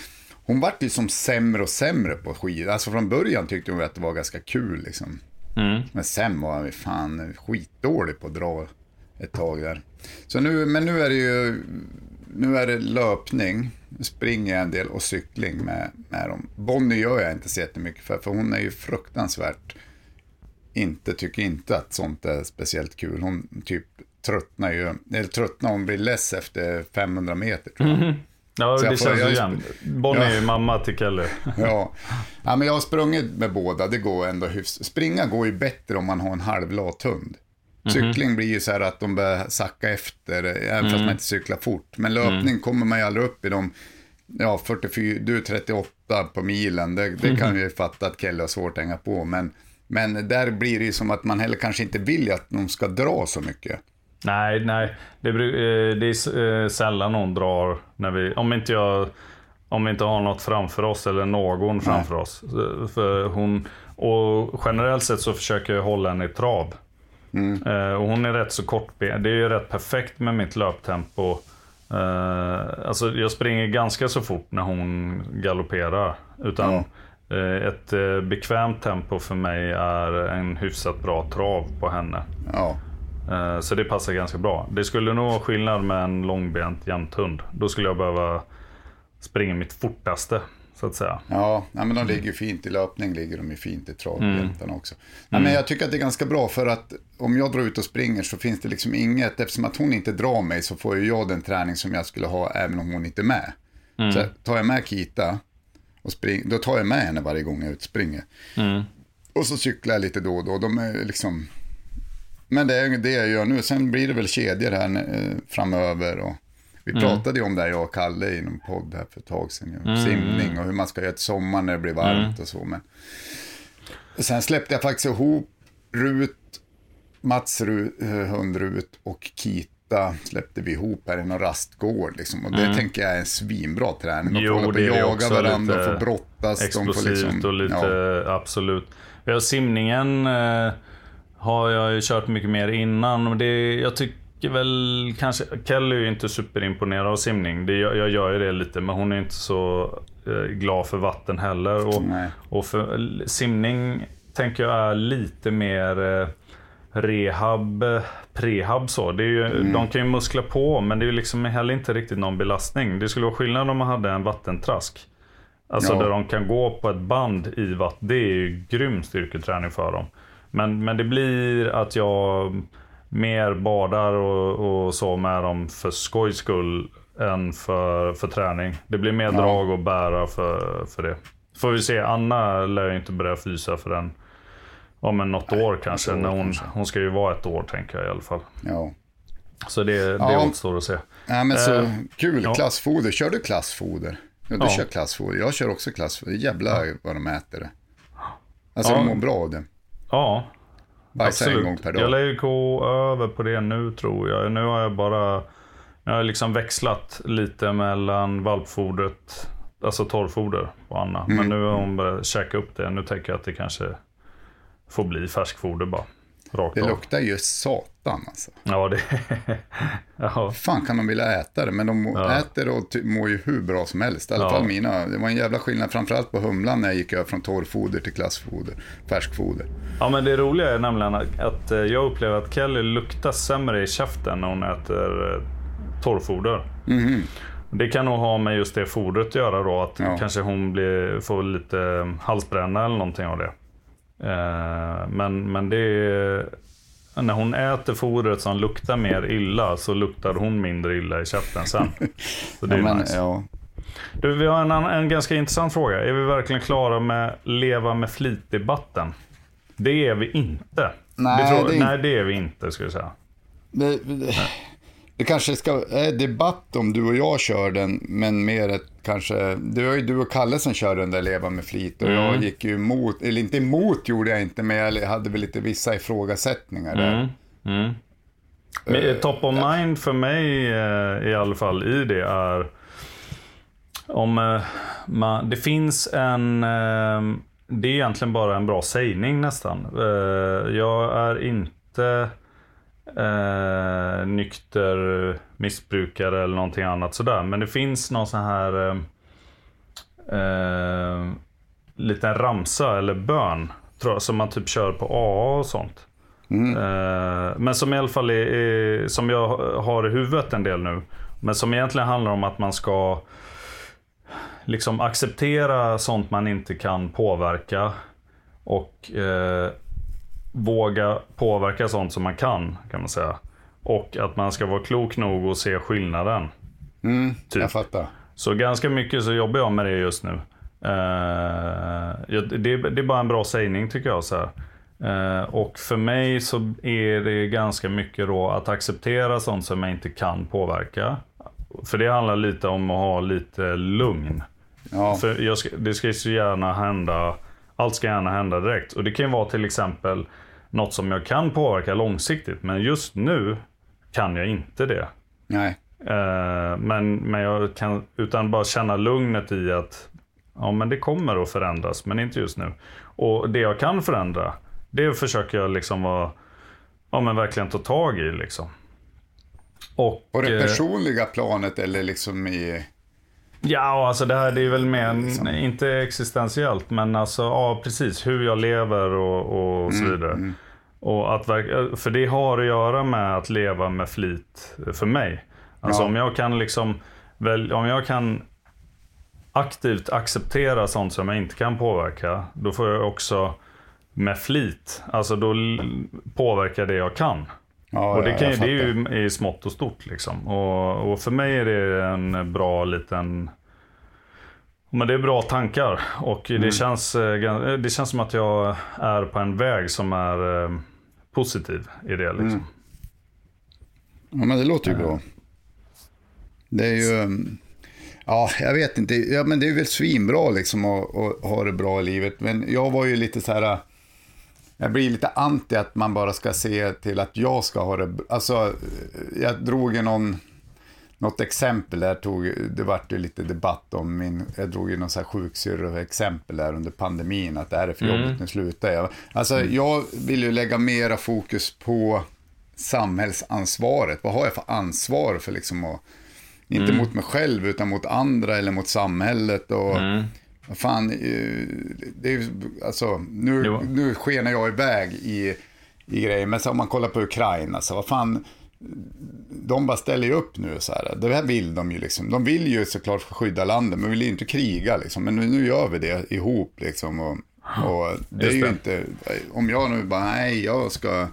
hon vart ju som sämre och sämre på skidor. Alltså från början tyckte hon att det var ganska kul liksom. Mm. Men sen var ju fan skitdålig på att dra ett tag där. Så nu, men nu är det ju, nu är det löpning, springer jag en del och cykling med, med dem. Bonnie gör jag inte så jättemycket för, för hon är ju fruktansvärt, inte, tycker inte att sånt är speciellt kul. Hon typ tröttnar ju, eller tröttnar, hon blir less efter 500 meter tror jag. Ja, Så det får- känns ju igen. Bonnie Ja. är ju mamma till Kelly. Ja. ja, men jag har sprungit med båda, det går ändå hyfsat. Springa går ju bättre om man har en halvlat hund. Cykling blir ju så här att de börjar sacka efter, även fast man inte cyklar fort. Men löpning kommer man ju aldrig upp i de, ja 44, du är 38 på milen, det, det kan jag ju fatta att Kelly har svårt att hänga på. Men, men där blir det ju som att man heller kanske inte vill att de ska dra så mycket. Nej, nej. Det, eh, det är eh, sällan någon drar när vi... Om inte jag... Om vi inte har något framför oss eller någon framför oss. Eh, För hon, och generellt sett så försöker jag hålla henne i trav. Eh, och hon är rätt så kortben. Det är ju rätt perfekt med mitt löptempo. Alltså jag springer ganska så fort när hon galopperar. Utan eh, ett bekvämt tempo för mig är en hyfsat bra trav på henne. Ja, Så det passar ganska bra. Det skulle nog vara skillnad med en långbent jämthund. Då skulle jag behöva springa mitt fortaste, så att säga. Ja, nej, men de ligger ju fint i löpning, ligger de ju fint i travjäntarna också. Nej, men jag tycker att det är ganska bra för att om jag drar ut och springer så finns det liksom inget, eftersom att hon inte drar mig så får ju jag den träning som jag skulle ha även om hon inte är med. Så tar jag med Kita, och spring, då tar jag med henne varje gång jag är ute och springer. Och så cyklar jag lite då och då. De är liksom... Men det är det jag gör nu. Sen blir det väl kedjor här eh, framöver. Och vi pratade ju om det här, jag och Kalle i någon podd här för ett tag sedan. ju, Simning och hur man ska göra till sommaren när det blir varmt och så. Men... Sen släppte jag faktiskt ihop Rut, Mats Rut, eh, hund Rut och Kita släppte vi ihop här i någon rastgård. Liksom. Och det tänker jag är en svinbra träning. De får Jo, hålla på och jaga varandra, får brottas. de får Explosivt liksom, och lite, ja. absolut. Ja, simningen eh, har jag ju kört mycket mer innan. Och det, jag tycker väl kanske, Kelly är ju inte superimponerad av simning. Det, jag, jag gör ju det lite, men hon är inte så eh, glad för vatten heller. Och, Nej. och för, simning tänker jag är lite mer eh, rehab, eh, prehab så. Det är ju, Mm. De kan ju muskla på, men det är ju liksom heller inte riktigt någon belastning. Det skulle vara skillnad om man hade en vattentrask. Alltså Ja. där de kan gå på ett band i vatten. Det är ju grym styrketräning för dem. Men, men det blir att jag mer badar och, och så med dem för skojs skull än för, för träning. Det blir mer drag och bära för, för det. Får vi se, Anna lär ju inte börja fysa förrän om en något år kanske. år när hon, kanske. hon ska ju vara ett år tänker jag i alla fall. ja. Så det, det Ja. återstår att se. Nej men så Eh, kul, ja. klassfoder. Kör du klassfoder? Ja, du Ja. kör klassfoder. Jag kör också klassfoder. Jävlar vad de äter det. Alltså Ja. de mår bra av det. Ja, Bajsar en gång per dag. Jag lär ju gå över på det nu tror jag. Nu har jag bara jag har liksom växlat lite mellan valpfodret, alltså torrfoder på Anna. Mm. Men nu har hon börjat käka upp det. Nu tänker jag att det kanske får bli färskfoder bara. Rakt Det av. luktar ju satan alltså. Ja, det... ja. fan kan de vilja äta det? Men de Ja. äter och mår ju hur bra som helst. I alla Ja. fall mina. Det var en jävla skillnad, framförallt på humlan när jag gick över från torrfoder till klassfoder. Färskfoder. ja, men det roliga är nämligen att, eh, jag upplever att Kelly luktar sämre i käften när hon äter eh, torrfoder. Det kan nog ha med just det fodret att göra då. Att Ja. kanske hon blir, får lite eh, halsbränna eller någonting av det. Eh, men, men det är, När hon äter fodret som luktar mer illa så luktar hon mindre illa i käften sen. Så det är Ja, men, nice. ja. Du, vi har en, en ganska intressant fråga. Är vi verkligen klara med leva med flit-debatten? Det är vi inte. Nej, vi tror, det är- nej, det är vi inte skulle jag säga. Det, det, det kanske ska är debatt om du och jag kör den, men mer ett kanske, det var ju du och Kalle som körde den där Leva med flit och Mm. jag gick ju emot, eller inte emot gjorde jag inte, men jag hade väl lite vissa ifrågasättningar där. Mm. Men eh, top of mind för mig eh, i alla fall i det är om eh, man, det finns en eh, det är egentligen bara en bra sägning nästan. Eh, jag är inte eh, nykter missbrukare eller någonting annat sådär. Men det finns någon sån här eh, eh, liten ramsa eller bön tror jag, som man typ kör på AA och sånt. Eh, men som i alla fall är, är, som jag har i huvudet en del nu. Men som egentligen handlar om att man ska liksom acceptera sånt man inte kan påverka. Och eh, våga påverka sånt som man kan, kan man säga. Och att man ska vara klok nog att se skillnaden. Mm, Typ. Jag fattar. Så ganska mycket så jobbar jag med det just nu. Jag- det, det är bara en bra sägning tycker jag. Så här. Eh, och för mig så är det ganska mycket då att acceptera sånt som jag inte kan påverka. För det handlar lite om att ha lite lugn. Ja, För ska, det ska ju så gärna hända, allt ska gärna hända direkt. Och det kan ju vara till exempel något som jag kan påverka långsiktigt. Men just nu kan jag inte det. nej. Eh, men, men jag kan, utan bara känna lugnet i att ja, men det kommer att förändras, men inte just nu. Och det jag kan förändra, det försöker jag liksom vara, ja men verkligen ta tag i liksom. Och, På det eh, personliga planet eller liksom i... Ja, alltså det här det är väl mer, Liksom. inte existentiellt, men alltså ja, precis hur jag lever och, och så vidare. Och att, för det har att göra med att leva med flit för mig. Alltså Ja. om jag kan liksom, väl, om jag kan aktivt acceptera sånt som jag inte kan påverka, då får jag också med flit, alltså då påverka det jag kan. Ja, Och det, ja, kan, jag ju- det är ju i smått och stort liksom. Och, och för mig är det en bra liten... Men det är bra tankar. Och Mm. det, känns, eh, gan- det känns som att jag är på en väg som är eh, positiv i det. Liksom. Mm. Ja, men det låter ju bra. Det är ju... um, Ja, jag vet inte. Ja, men det är väl svinbra liksom att, att ha det bra i livet. Men jag var ju lite så här... Jag blir lite anti att man bara ska se till att jag ska ha det... Alltså, jag drog ju någon... Något exempel där tog, det vart ju lite debatt om min, jag drog ju någon så här sjuksyrra-exempel där under pandemin, att det här är för jobbigt, nu slutar jag. Alltså jag vill ju lägga mera fokus på samhällsansvaret. Vad har jag för ansvar för liksom att, inte mot mig själv utan mot andra eller mot samhället och vad fan, eh, det är ju, alltså nu, Jo. nu skenar jag iväg i, i grejer, men så om man kollar på Ukraina, så vad fan, de bara ställer ju upp nu så här. Det här vill de ju liksom. De vill ju såklart skydda landet, men vill ju inte kriga liksom. Men nu, gör vi det ihop liksom. Och, och det är ju det. inte, om jag nu bara, nej, jag ska,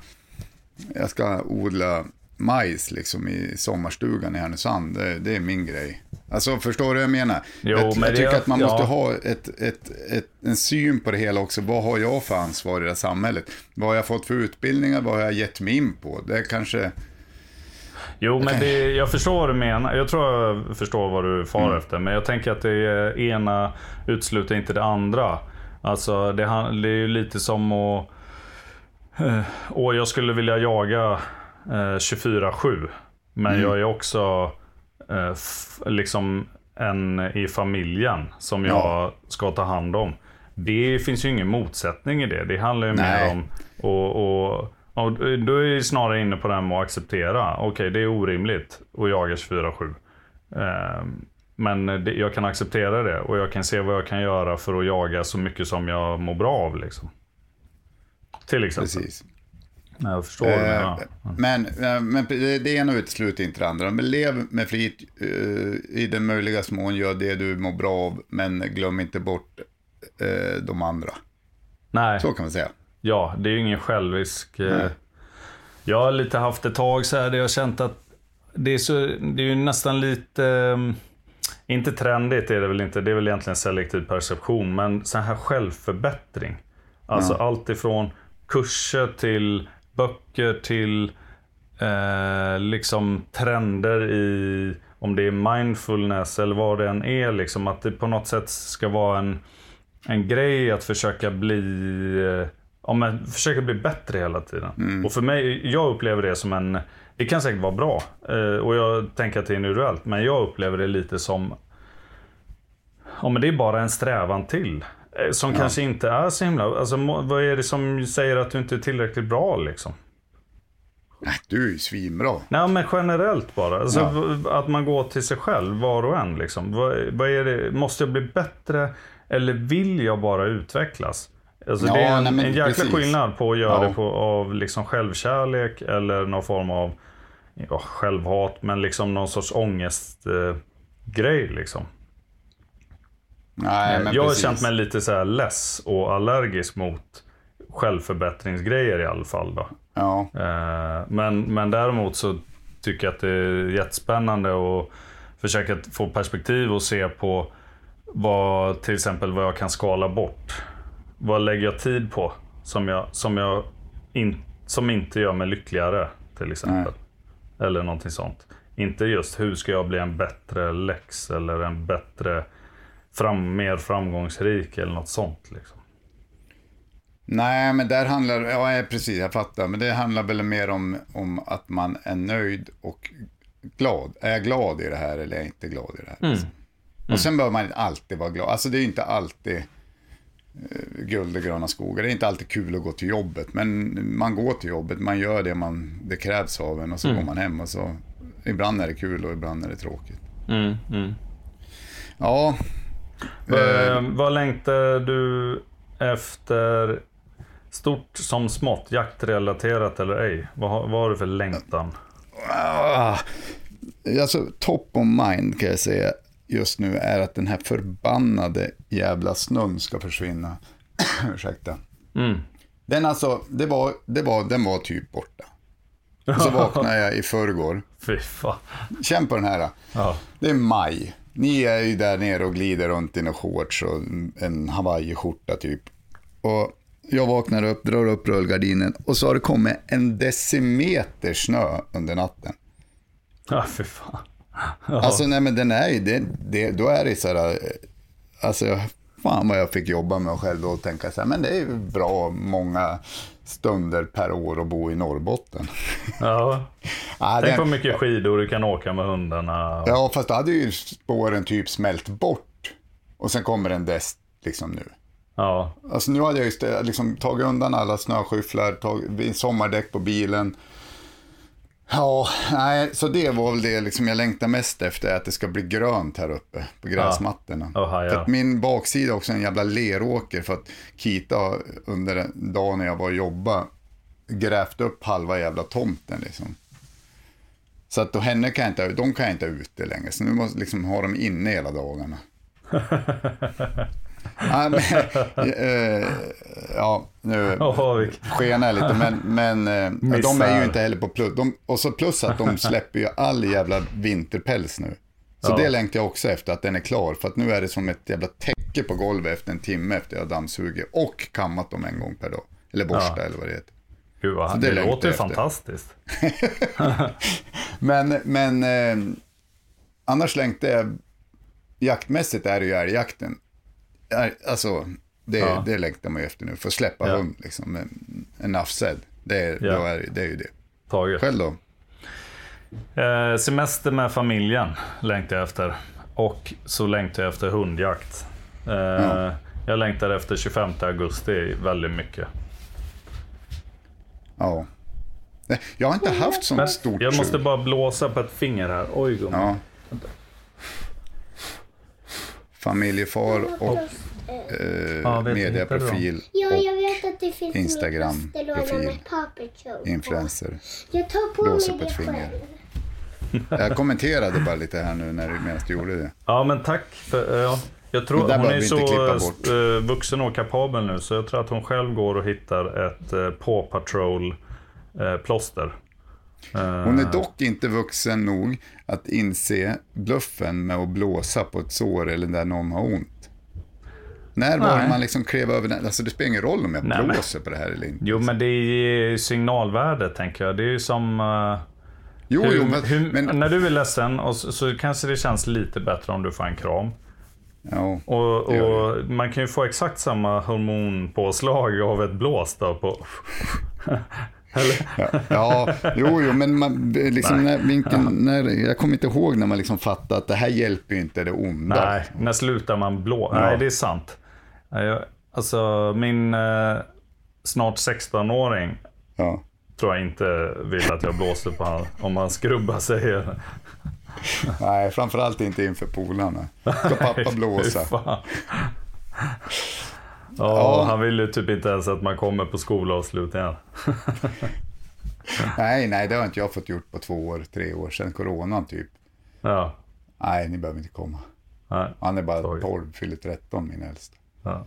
jag ska odla majs liksom i sommarstugan i Härnösand. Det, det är min grej. Alltså förstår du vad jag menar? Jo, jag, men jag tycker att man ja. måste ha ett, ett, ett, en syn på det hela också. Vad har jag för ansvar i det här samhället? Vad har jag fått för utbildningar? Vad har jag gett mig in på? Det är kanske... Jo, men det, jag förstår vad du menar. Jag tror jag förstår vad du far efter. Men jag tänker att det ena utesluter inte det andra. Alltså, det, det är ju lite som att... Eh, och jag skulle vilja jaga eh, 24-7. Men jag är också eh, liksom en i familjen som jag Ja. ska ta hand om. Det finns ju ingen motsättning i det. Det handlar ju Nej. mer om... Och, och då är snarare inne på det här med att acceptera. Okej, det är orimligt att jaga 24-7. Eh, Men det, jag kan acceptera det och jag kan se vad jag kan göra för att jaga så mycket som jag mår bra av. Liksom. Till exempel. Precis. Jag förstår du Eh, menar. Men, eh, men det det ena utesluter inte det andra. Men lev med flit eh, i den möjliga mån. Gör det du mår bra av. Men glöm inte bort eh, de andra. Nej, Så kan man säga. Ja, det är ju ingen självisk... eh, Nej. Jag har lite haft ett tag så här där jag känt att det är, så, det är ju nästan lite... eh, Inte trendigt är det väl inte, det är väl egentligen selektiv perception. Men så här självförbättring. Alltså allt ifrån kurser till böcker till eh, liksom trender i om det är mindfulness eller vad det än är. Liksom, att det på något sätt ska vara en, en grej att försöka bli eh, ja, men försöka bli bättre hela tiden. Och för mig, jag upplever det som en det kan säkert vara bra eh, och jag tänker att det är individuellt. Men jag upplever det lite som Ja men det är bara en strävan till. eh, Som kanske inte är så himla... Alltså vad är det som säger att du inte är tillräckligt bra liksom? Nej, du är ju svinbra. Nej men generellt bara. Alltså, Ja. Att man går till sig själv var och en liksom. Vad, vad är det? Måste jag bli bättre? Eller vill jag bara utvecklas? Alltså, Ja, det är en, nej, men en jäkla precis. skillnad på att göra Ja. det på, av liksom självkärlek eller någon form av ja, självhat. Men liksom någon sorts ångestgrej eh, liksom. Nej, men jag har precis. känt mig lite så här less och allergisk mot självförbättringsgrejer i alla fall. Då. Ja, Eh, Men, men däremot så tycker jag att det är jättespännande att försöka få perspektiv och se på vad, till exempel vad jag kan skala bort. Vad lägger jag tid på som, jag, som, jag in, som inte gör mig lyckligare till exempel. Eller någonting sånt. Inte just hur ska jag bli en bättre läx eller en bättre, fram, mer framgångsrik eller något sånt. Liksom. Nej, men där handlar ja precis, jag fattar, men det handlar väl mer om, om att man är nöjd och glad. Är jag glad i det här eller är jag inte glad i det här? Liksom. Och sen behöver man inte alltid vara glad. Alltså det är inte alltid guld och gröna skogar. Det är inte alltid kul att gå till jobbet, men man går till jobbet, man gör det man, det krävs av en och så går man hem och så ibland är det kul och ibland är det tråkigt. Ja, Eh, vad längtar du efter stort som smått? Jaktrelaterat eller ej? Vad, har- vad har du för längtan? Ah, alltså top of mind kan jag säga just nu är att den här förbannade jävla snön ska försvinna. Ursäkta. Mm. Den alltså, det var, det var, den var typ borta. Och så vaknade jag i förrgår. Fy fan. Känn på den här. Ja. Det är maj. Ni är ju där nere och glider runt i några shorts och en hawaiiskjorta typ. Och jag vaknar upp, drar upp rullgardinen och så har det kommit en decimeter snö under natten. ja, fy fan. Alltså nej men den är ju, det, det, då är det så här, eh, alltså fan vad jag fick jobba med mig själv då och tänka så här, men det är ju bra många stunder per år att bo i Norrbotten. Ja. Ja, Tänk den- vad mycket skidor du kan åka med hundarna. Ja, fast då hade ju spåren typ smält bort. Och sen kommer en dess liksom nu. Ja. Alltså nu hade jag just liksom tagit undan alla snöskyfflar, tagit sommardäck på bilen. Ja, nej, så det var väl det liksom jag längtar mest efter, att det ska bli grönt här uppe på gräsmattorna. Jaha, ja. För att min baksida är också en jävla leråker för att Kita under en dag när jag var och jobbade grävt upp halva jävla tomten liksom. Så att då henne kan jag inte, de kan jag inte ute längre, så nu måste liksom ha dem inne hela dagarna. ja, men, eh, ja, nu skenar jag lite, men, men eh, de är ju inte heller på plus. De, och så plus att de släpper ju all jävla vinterpäls nu. Så Ja. det längtar jag också efter, att den är klar. För att nu är det som ett jävla täcke på golvet efter en timme efter jag dammsugit och kammat dem en gång per dag. Eller borsta Ja. eller vad det heter. Gud, vad, det, det låter efter. fantastiskt. Men, men eh, annars längtar jag, jaktmässigt är det ju älgjakten. Alltså, det, Ja. det längtar man ju efter nu. Få släppa Ja. hund, liksom. En, en nafsed. Det, är- Ja. är, det är ju det. Taget. Själv då? Eh, semester med familjen längtar jag efter. Och så längtar jag efter hundjakt. Eh, Ja. Jag längtar efter 25 augusti väldigt mycket. Ja. Jag har inte haft sånt Men stort jag måste bara blåsa på ett finger här. Oj gumman. Ja. Familjefar och eh, Ja, mediaprofil Ja, och jag vet att det finns Instagram, min postlåda profil, med Paw Patrol på. influencer. Jag tar på Blåser mig på det ett finger. själv. Jag kommenterade bara lite här nu när du, medan du gjorde det. Ja men tack. För, eh, ja. Jag tror hon är så bort. eh, vuxen och kapabel nu så jag tror att hon själv går och hittar ett eh, Paw Patrol eh, plåster. Eh, Hon är dock inte vuxen nog att inse bluffen med att blåsa på ett sår eller där någon har ont. När var Nej. man liksom klev över den? Alltså det spelar ingen roll om jag Nej, men- blåser på det här eller inte. Jo men det är signalvärde tänker jag. Det är ju som... eh, Jo, hur, jo, men, hur, men När du är ledsen och så, så kanske det känns lite bättre om du får en kram. ja, Och, och man kan ju få exakt samma hormonpåslag av ett blås då på... Ja, ja, jo, jo, men man, liksom när, vilken, när, jag kommer inte ihåg när man liksom fattade att det här hjälper ju inte det onda. Nej, när slutar man blå? Ja. Nej, det är sant. Jag, alltså min eh, snart 16-åring Ja. tror jag inte vill att jag blåser på han om han skrubbar sig. Nej, framförallt inte inför polarna. Ska pappa blåsa? Ja, Ja. Han vill ju typ inte ens att man kommer på skolavslutningen. Nej, nej, det har inte jag fått gjort på två år, tre år sedan coronan typ. Ja. Nej, ni behöver inte komma. Nej. Han är bara Sorry. 12, fyller 13 min äldsta. Ja.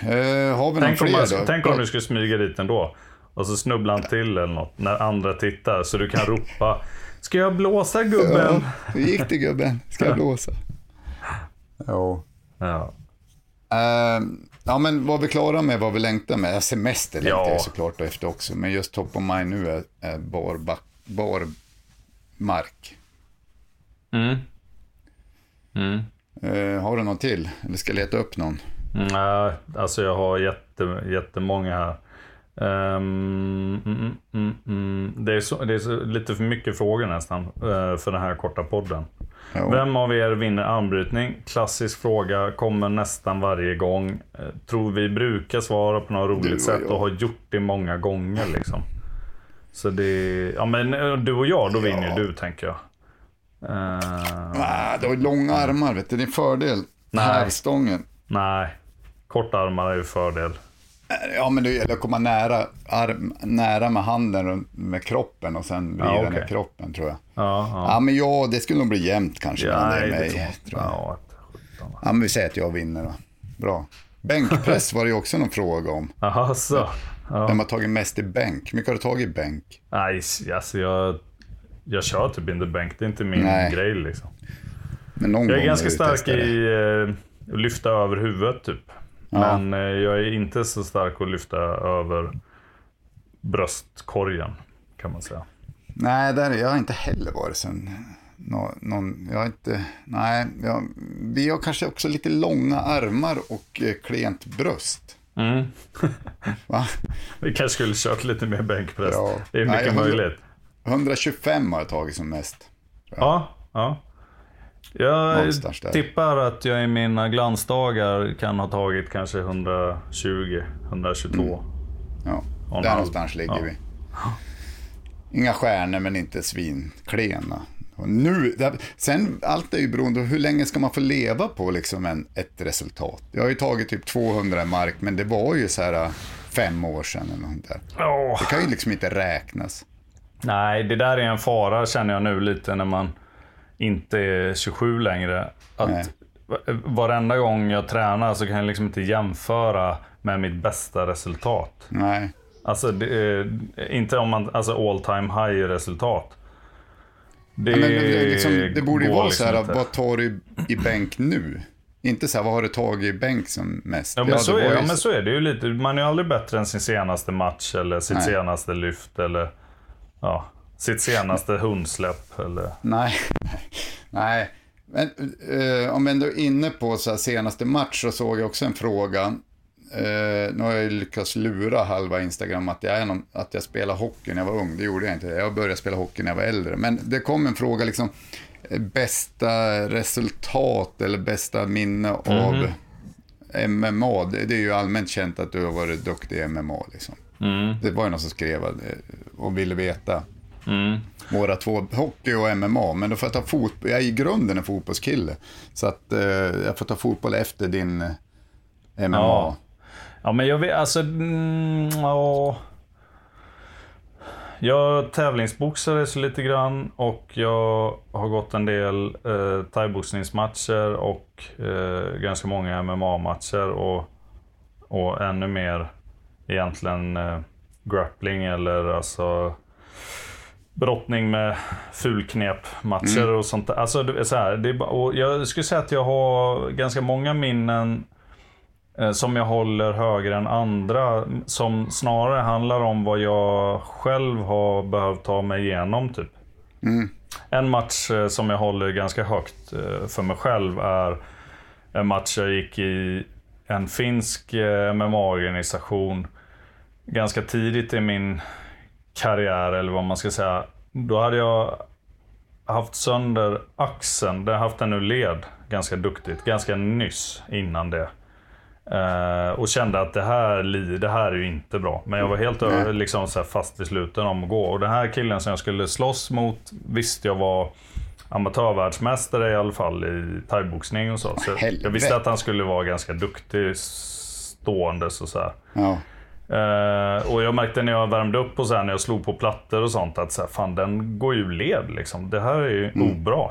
Eh, har vi någon Tänk, om fler man, tänk om du skulle smyga dit ändå. Och så snubblar han till eller något när andra tittar. Så du kan ropa. Ska jag blåsa gubben? Ja, hur gick det gubben? Ska jag blåsa? Jo. Ja. Eh, ja, men var vi klara med vad vi längtar med? Semester längtar Ja. jag såklart efter också, men just top of mind nu är, är bar, back, bar mark. Mm. Mm. Eh, har du någon till? Eller ska jag leta upp någon? Nej, alltså jag har jätte, jättemånga här. Ehm, mm, mm, mm. Det är, så, det är så, lite för mycket frågor nästan eh, för den här korta podden. Ja. Vem av er vinner armbrytning? Klassisk fråga, kommer nästan varje gång. Eh, Tror vi brukar svara på något roligt sätt och har gjort det många gånger liksom. Så det, ja men eh, du och jag, då vinner Ja. du tänker jag. Eh, Ah, du har långa armar, vet du. Det är en fördel. Nej. Hävstången. nej, kortarmar är ju fördel. Ja, men det gäller att komma nära, arm, nära med handen med kroppen och sen vrida Ja, okej. ner kroppen tror jag. Ja, ja. Ja, men ja, det skulle nog bli jämnt kanske mellan dig och det mig. tror jag. Ja. Ja, men vi säger att jag vinner då. Bra. Bänkpress var det ju också någon fråga om. Jaha, så. Ja. Vem har tagit mest i bänk? Hur mycket har du tagit i bänk? Nej, alltså jag, jag kör typ in the bank. Det är inte min Nej. grej liksom. Men någon Jag är ganska stark i eh, att lyfta över huvudet typ. Ja. Men eh, jag är inte så stark att lyfta över bröstkorgen kan man säga. Nej, där är jag inte heller varit sen. Nå, någon, jag har inte, nej, jag, vi har kanske också lite långa armar och eh, klent bröst. Mm. Vi kanske skulle kört lite mer bänkpress. Ja. Det är mycket Nej, jag håller- möjligt. 125 har jag tagit som mest. Ja, ja. Jag tippar att jag i mina glansdagar kan ha tagit kanske 120, 122. Ja, Och en där halv. någonstans ligger Ja. vi. Inga stjärnor men inte svinklena. Och nu, sen allt är ju beroende av hur länge ska man få leva på liksom en, ett resultat. Jag har ju tagit typ 200 mark men det var ju så här äh, fem år sedan eller något där. Åh. Det kan ju liksom inte räknas. Nej, det där är en fara känner jag nu lite när man inte är 27 längre. Att Nej. varenda gång jag tränar så kan jag liksom inte jämföra med mitt bästa resultat. Nej, Alltså, det, är- inte om man, alltså all time high resultat. Det, Ja, men det, liksom, det borde ju vara liksom så här, inte. vad tar du i bänk nu? Inte så här, vad har du tagit i bänk som mest? Ja men, så är, ja men så är det ju lite. Man är ju aldrig bättre än sin senaste match eller sitt Nej. senaste lyft eller ja, sitt senaste hundsläpp. Eller, Nej, nej. Men eh, om vi ändå är inne på så senaste match så såg jag också en fråga. Eh, nu har jag lyckats lura halva Instagram att jag, är någon, att jag spelar hockey när jag var ung. Det gjorde jag inte. Jag började spela hockey när jag var äldre. Men det kom en fråga liksom. eh, Bästa resultat eller bästa minne av MMA. Det, är ju allmänt känt att du har varit duktig i MMA. Liksom. Det var ju någon som skrev eh, och ville veta våra två, hockey och MMA. Men då får jag ta fotboll. Jag är i grunden en fotbollskille. Så att eh, jag får ta fotboll efter din eh, MMA. Ja. Ja men jag vet, alltså... Mm, ja. Jag tävlingsboxade så lite grann och jag har gått en del eh, thaiboxningsmatcher och eh, ganska många MMA-matcher och, och ännu mer egentligen eh, grappling eller alltså brottning med fulknep-matcher och sånt. Alltså, det är så här, det är, och jag skulle säga att jag har ganska många minnen eh, som jag håller högre än andra. Som snarare handlar om vad jag själv har behövt ta mig igenom. Typ. En match eh, som jag håller ganska högt eh, för mig själv är en match jag gick i en finsk eh, MMA-organisation ganska tidigt i min karriär, eller vad man ska säga. Då hade jag haft sönder axeln. Jag har haft den ur led ganska duktigt, ganska nyss innan det. Eh, och kände att det här, det här är ju inte bra. Men jag var helt ö- liksom så fast besluten om att gå. Och den här killen som jag skulle slåss mot visste jag var amatörvärldsmästare i alla fall i thaiboxning och så. så jag visste att han skulle vara ganska duktig ståendes och så här. Ja. Eh, och jag märkte när jag värmde upp och sen när jag slog på plattor och sånt att så här, fan den går ju led liksom. Det här är ju obra.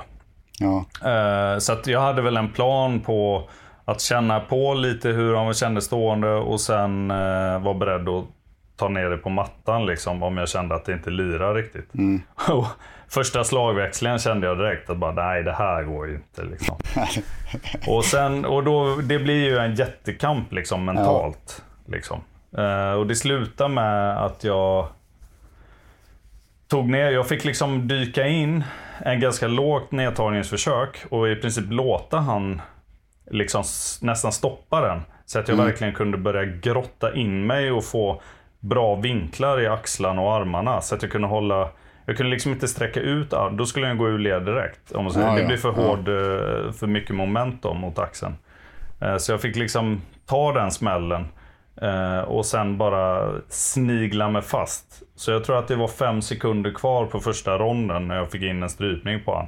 Ja. Eh, så jag hade väl en plan på att känna på lite hur han kände stående och sen uh, vara beredd att ta ner det på mattan liksom om jag kände att det inte lirar riktigt. Och Första slagväxlingen kände jag direkt att bara, nej det här går ju inte. Liksom. och sen, och då, det blir ju en jättekamp liksom, mentalt. Liksom. Eh, och det slutar med att jag tog ner, jag fick liksom dyka in en ganska lågt nedtagningsförsök och i princip låta han liksom nästan stoppa den. Så att jag verkligen kunde börja grotta in mig och få bra vinklar i axlarna och armarna. Så att jag kunde hålla, jag kunde liksom inte sträcka ut arm. Då skulle jag gå ur led direkt. Om man säger. Ja, det blir för ja. hård, eh, för mycket momentum mot axeln. Eh, Så jag fick liksom ta den smällen. Eh, Och sen bara snigla mig fast. Så jag tror att det var fem sekunder kvar på första ronden när jag fick in en strypning på honom.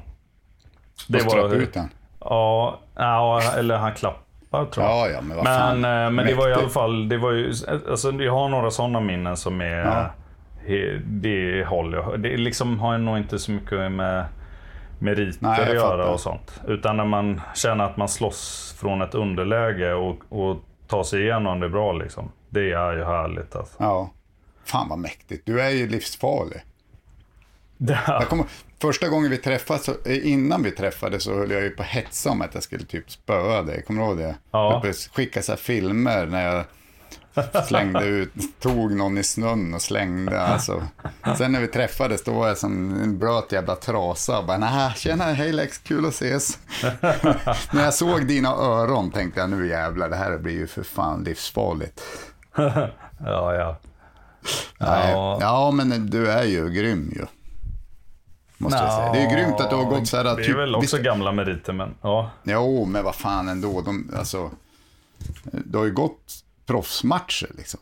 Det var... ut den. Ja, ja, eller han klappar tror jag. Ja, ja, men Men, eh, men det var i alla fall, det var ju, alltså jag har några sådana minnen som är, Ja. he- det håller jag. Det liksom har nog inte så mycket med meriter Nej, jag att göra fattar. och sånt. Utan när man känner att man slåss från ett underläge och, och tar sig igenom det bra liksom. Det är ju härligt alltså. Ja. Fan vad mäktigt. Du är ju livsfarlig. Jag kommer, första gången vi träffades, eh, innan vi träffades så höll jag ju på att hetsa om att jag skulle typ spöa dig. Kommer du ihåg det? Ja. Jag började skicka så filmer när jag slängde ut, tog någon i snön och slängde. Alltså. Sen när vi träffades då var jag som en blöt jävla trasa. Bara, nah, tjena, hej Lex, kul att ses. när jag såg dina öron tänkte jag, nu jävlar, det här blir ju för fan livsfarligt. ja, ja. Nej. Ja. Ja, men du är ju grym ju. Måste jag säga. Det är ju grymt att du har gått så här... Det är typ- väl också visst- gamla meriter men ja. Jo, men vad fan ändå. De, alltså, det har ju gått proffsmatcher liksom.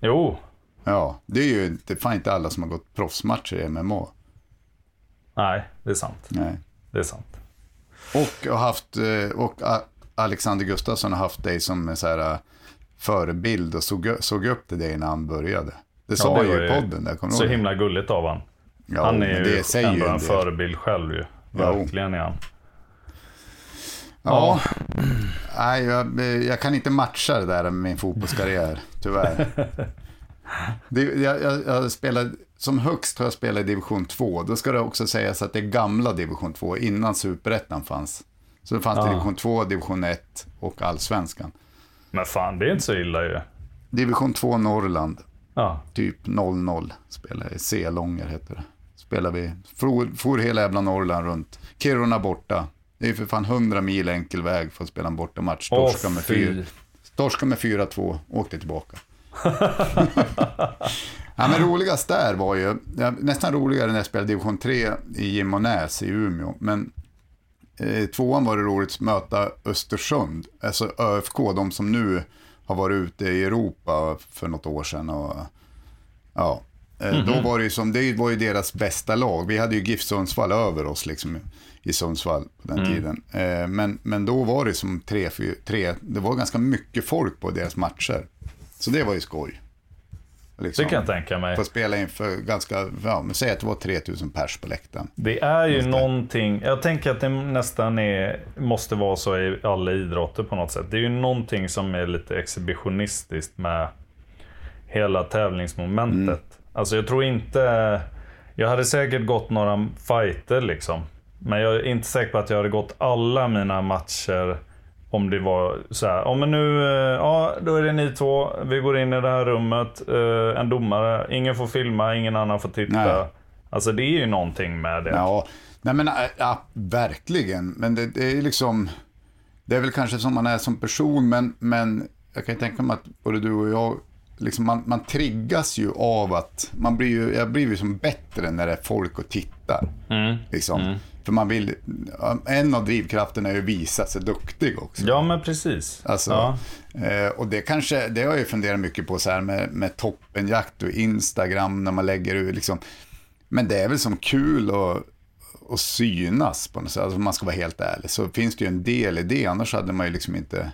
Jo, Ja, det är ju inte, fan inte alla som har gått proffsmatcher i MMA. nej det är sant. Nej. Det är sant. Och, haft, eh, och A- Alexander Gustafsson har haft dig som så här eh, förebild och såg, såg upp till dig när han började. Det sa Ja, det ju i podden. Där, kommer Så ihåg det? himla gulligt av han. Ja, han är ju det säger ändå en en förebild själv ju. Verkligen är han. Ja. Nej, jag, jag kan inte matcha det där med min fotbollskarriär, tyvärr. Det, jag, jag, jag spelade, som högst har jag spelat i division 2. Då ska det också sägas att det är gamla division 2, innan superettan fanns. Så det fanns det division 2, division 1 och allsvenskan. Men fan, det är inte så illa ju. Division 2 Norrland, Ja, typ 0-0 spelade jag i. C-Långer heter det. Spelade vi, for, for hela jävla Norrland runt. Kiruna borta. Det är ju för fan 100 mil enkel väg för att spela en bortamatch. Torska med fy. fyra. Torska med 4-2, åkte tillbaka. ja, men roligast där var ju, nästan roligare när jag spelade division 3 i Gimonäs i Umeå. Men eh, tvåan var det roligt att möta Östersund, alltså ÖFK, de som nu har varit ute i Europa för något år sedan. Och, ja, eh, Då var det ju som, det var ju deras bästa lag. Vi hade ju GIF Sundsvall över oss liksom i Sundsvall på den tiden. Eh, Men, men då var det som tre, fyra, tre, det var ganska mycket folk på deras matcher. Så det var ju skoj. Liksom, det kan jag tänka mig. Få spela inför ganska, ja, men säg att det var 3000 pers på läktaren. Det är ju någonting, jag tänker att det nästan är, måste vara så i alla idrotter på något sätt. Det är ju någonting som är lite exhibitionistiskt med hela tävlingsmomentet. Mm. Alltså jag tror inte, jag hade säkert gått några fighter liksom. Men jag är inte säker på att jag hade gått alla mina matcher om det var så här, ja men nu, eh, ja då är det ni två, vi går in i det här rummet, eh, en domare, ingen får filma, ingen annan får titta. Nej. Alltså det är ju någonting med det. Ja, nej men äh, ja, verkligen. Men det, det är liksom, det är väl kanske som man är som person, men, men jag kan ju tänka mig att både du och jag, liksom man, man triggas ju av att, man blir ju, jag blir ju som bättre när det är folk och tittar. Liksom. För man vill, en av drivkrafterna är ju att visa sig duktig också. Ja men precis. Alltså, ja. eh, och det kanske, det har jag ju funderat mycket på så här med, med toppenjakt och Instagram när man lägger ut liksom. Men det är väl som kul att, att synas på något sätt, alltså, om man ska vara helt ärlig. Så finns det ju en del i det, annars hade man ju liksom inte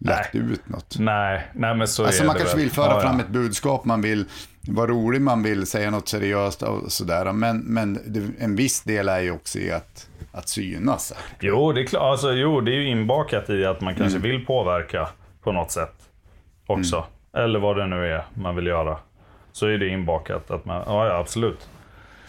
lagt ut något. Nej, nej men så Alltså är man det kanske väl. vill föra Ja, fram ett budskap, man vill vara rolig, man vill säga något seriöst och sådär. Men, men en viss del är ju också i att, att synas. Jo, det är klart. Alltså, jo, det är ju inbakat i att man kanske Mm. vill påverka på något sätt också. Eller vad det nu är man vill göra. Så är det inbakat att man, ja, ja absolut.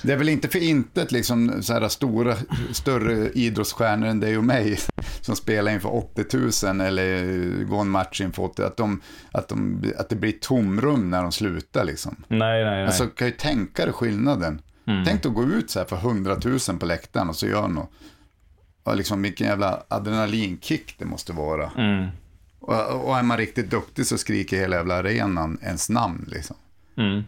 Det är väl inte för intet liksom så här stora, större idrottsstjärnor än dig och mig som spelar inför 80 000 eller går en match inför 80 att, de, att, de, att det blir tomrum när de slutar liksom. Nej, nej, nej. Alltså kan ju tänka dig skillnaden. Tänk att gå ut så här för 100 000 på läktaren och så gör något. Och liksom vilken jävla adrenalinkick det måste vara. Mm. Och, och är man riktigt duktig så skriker hela jävla arenan ens namn liksom. Mm.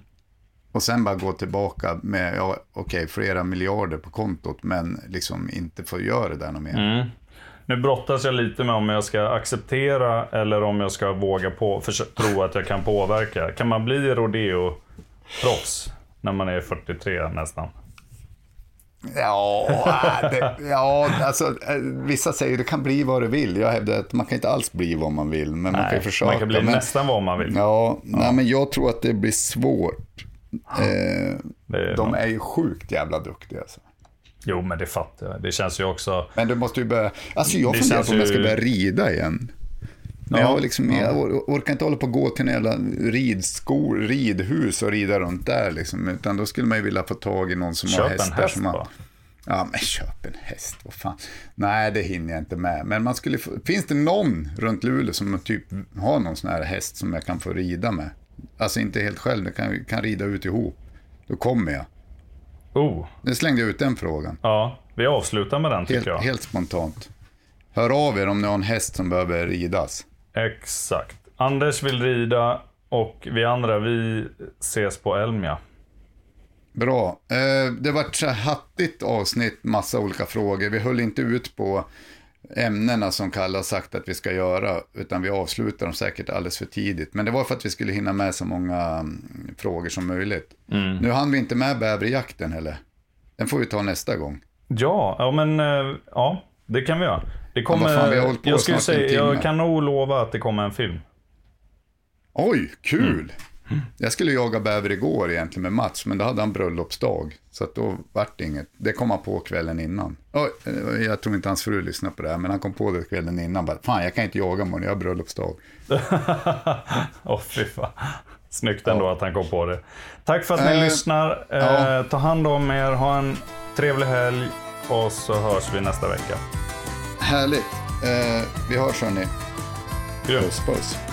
Och sen bara gå tillbaka med, ja okej, flera miljarder på kontot, men liksom inte få göra det där något mer. Mm. Nu brottas jag lite med om jag ska acceptera eller om jag ska våga på, tro att jag kan påverka. Kan man bli rodeo-proffs när man är 43 nästan? Ja, det, ja alltså, äh, vissa säger det kan bli vad det vill. Jag hävdar att man kan inte alls bli vad man vill, men man kan försöka. man kan bli men, nästan vad man vill. Ja, Nej, men jag tror att det blir svårt. Eh, är de nog- är ju sjukt jävla duktiga. Alltså. Jo, men det fattar jag. Det känns ju också... Men du måste ju börja, alltså jag funderar på om jag ska ju- börja rida igen. Men Ja, jag, har liksom, jag or- orkar inte hålla på och gå till en jävla ridskor, ridhus och rida runt där. Liksom. Utan då skulle man ju vilja få tag i någon som har Köp en hästar. häst som har, bara. Ja, men köp en häst, vad fan. Nej, det hinner jag inte med. Men man skulle få, finns det någon runt Luleå som typ har någon sån här häst som jag kan få rida med? Alltså inte helt själv, jag kan, kan rida ut ihop. Då kommer jag. Oh, Nu slängde jag ut den frågan. ja. Vi avslutar med den tycker Helt, jag. helt spontant. Hör av er om ni har en häst som behöver ridas. Exakt. Anders vill rida och vi andra, vi ses på Elmia. Bra. Eh, det var så här hattigt avsnitt, massa olika frågor. Vi höll inte ut på ämnena som Kalle har sagt att vi ska göra, utan vi avslutar dem säkert alldeles för tidigt. Men det var för att vi skulle hinna med så många mm, frågor som möjligt. Nu hann vi inte med bäverjakten heller. Den får vi ta nästa gång. Ja, ja men eh, ja, det kan vi göra. Det kommer, vad fan, jag, skulle en säga, jag kan nog lova att det kommer en film. Oj, kul! Jag skulle jaga bäver igår egentligen med Mats, men då hade han bröllopsdag. Så då vart det inget. Det kom han på kvällen innan. Oj, eh, jag tror inte hans fru lyssnar på det här, men han kom på det kvällen innan. Bara, Fan, jag kan inte jaga imorgon, jag har bröllopsdag. Åh fy fan. Snyggt ändå att han kom på det. Tack för att ni Eh, lyssnar. Eh, ja. Ta hand om er, ha en trevlig helg och så hörs vi nästa vecka. Härligt. Eh, vi hörs hörni. Grymt. Puss, puss.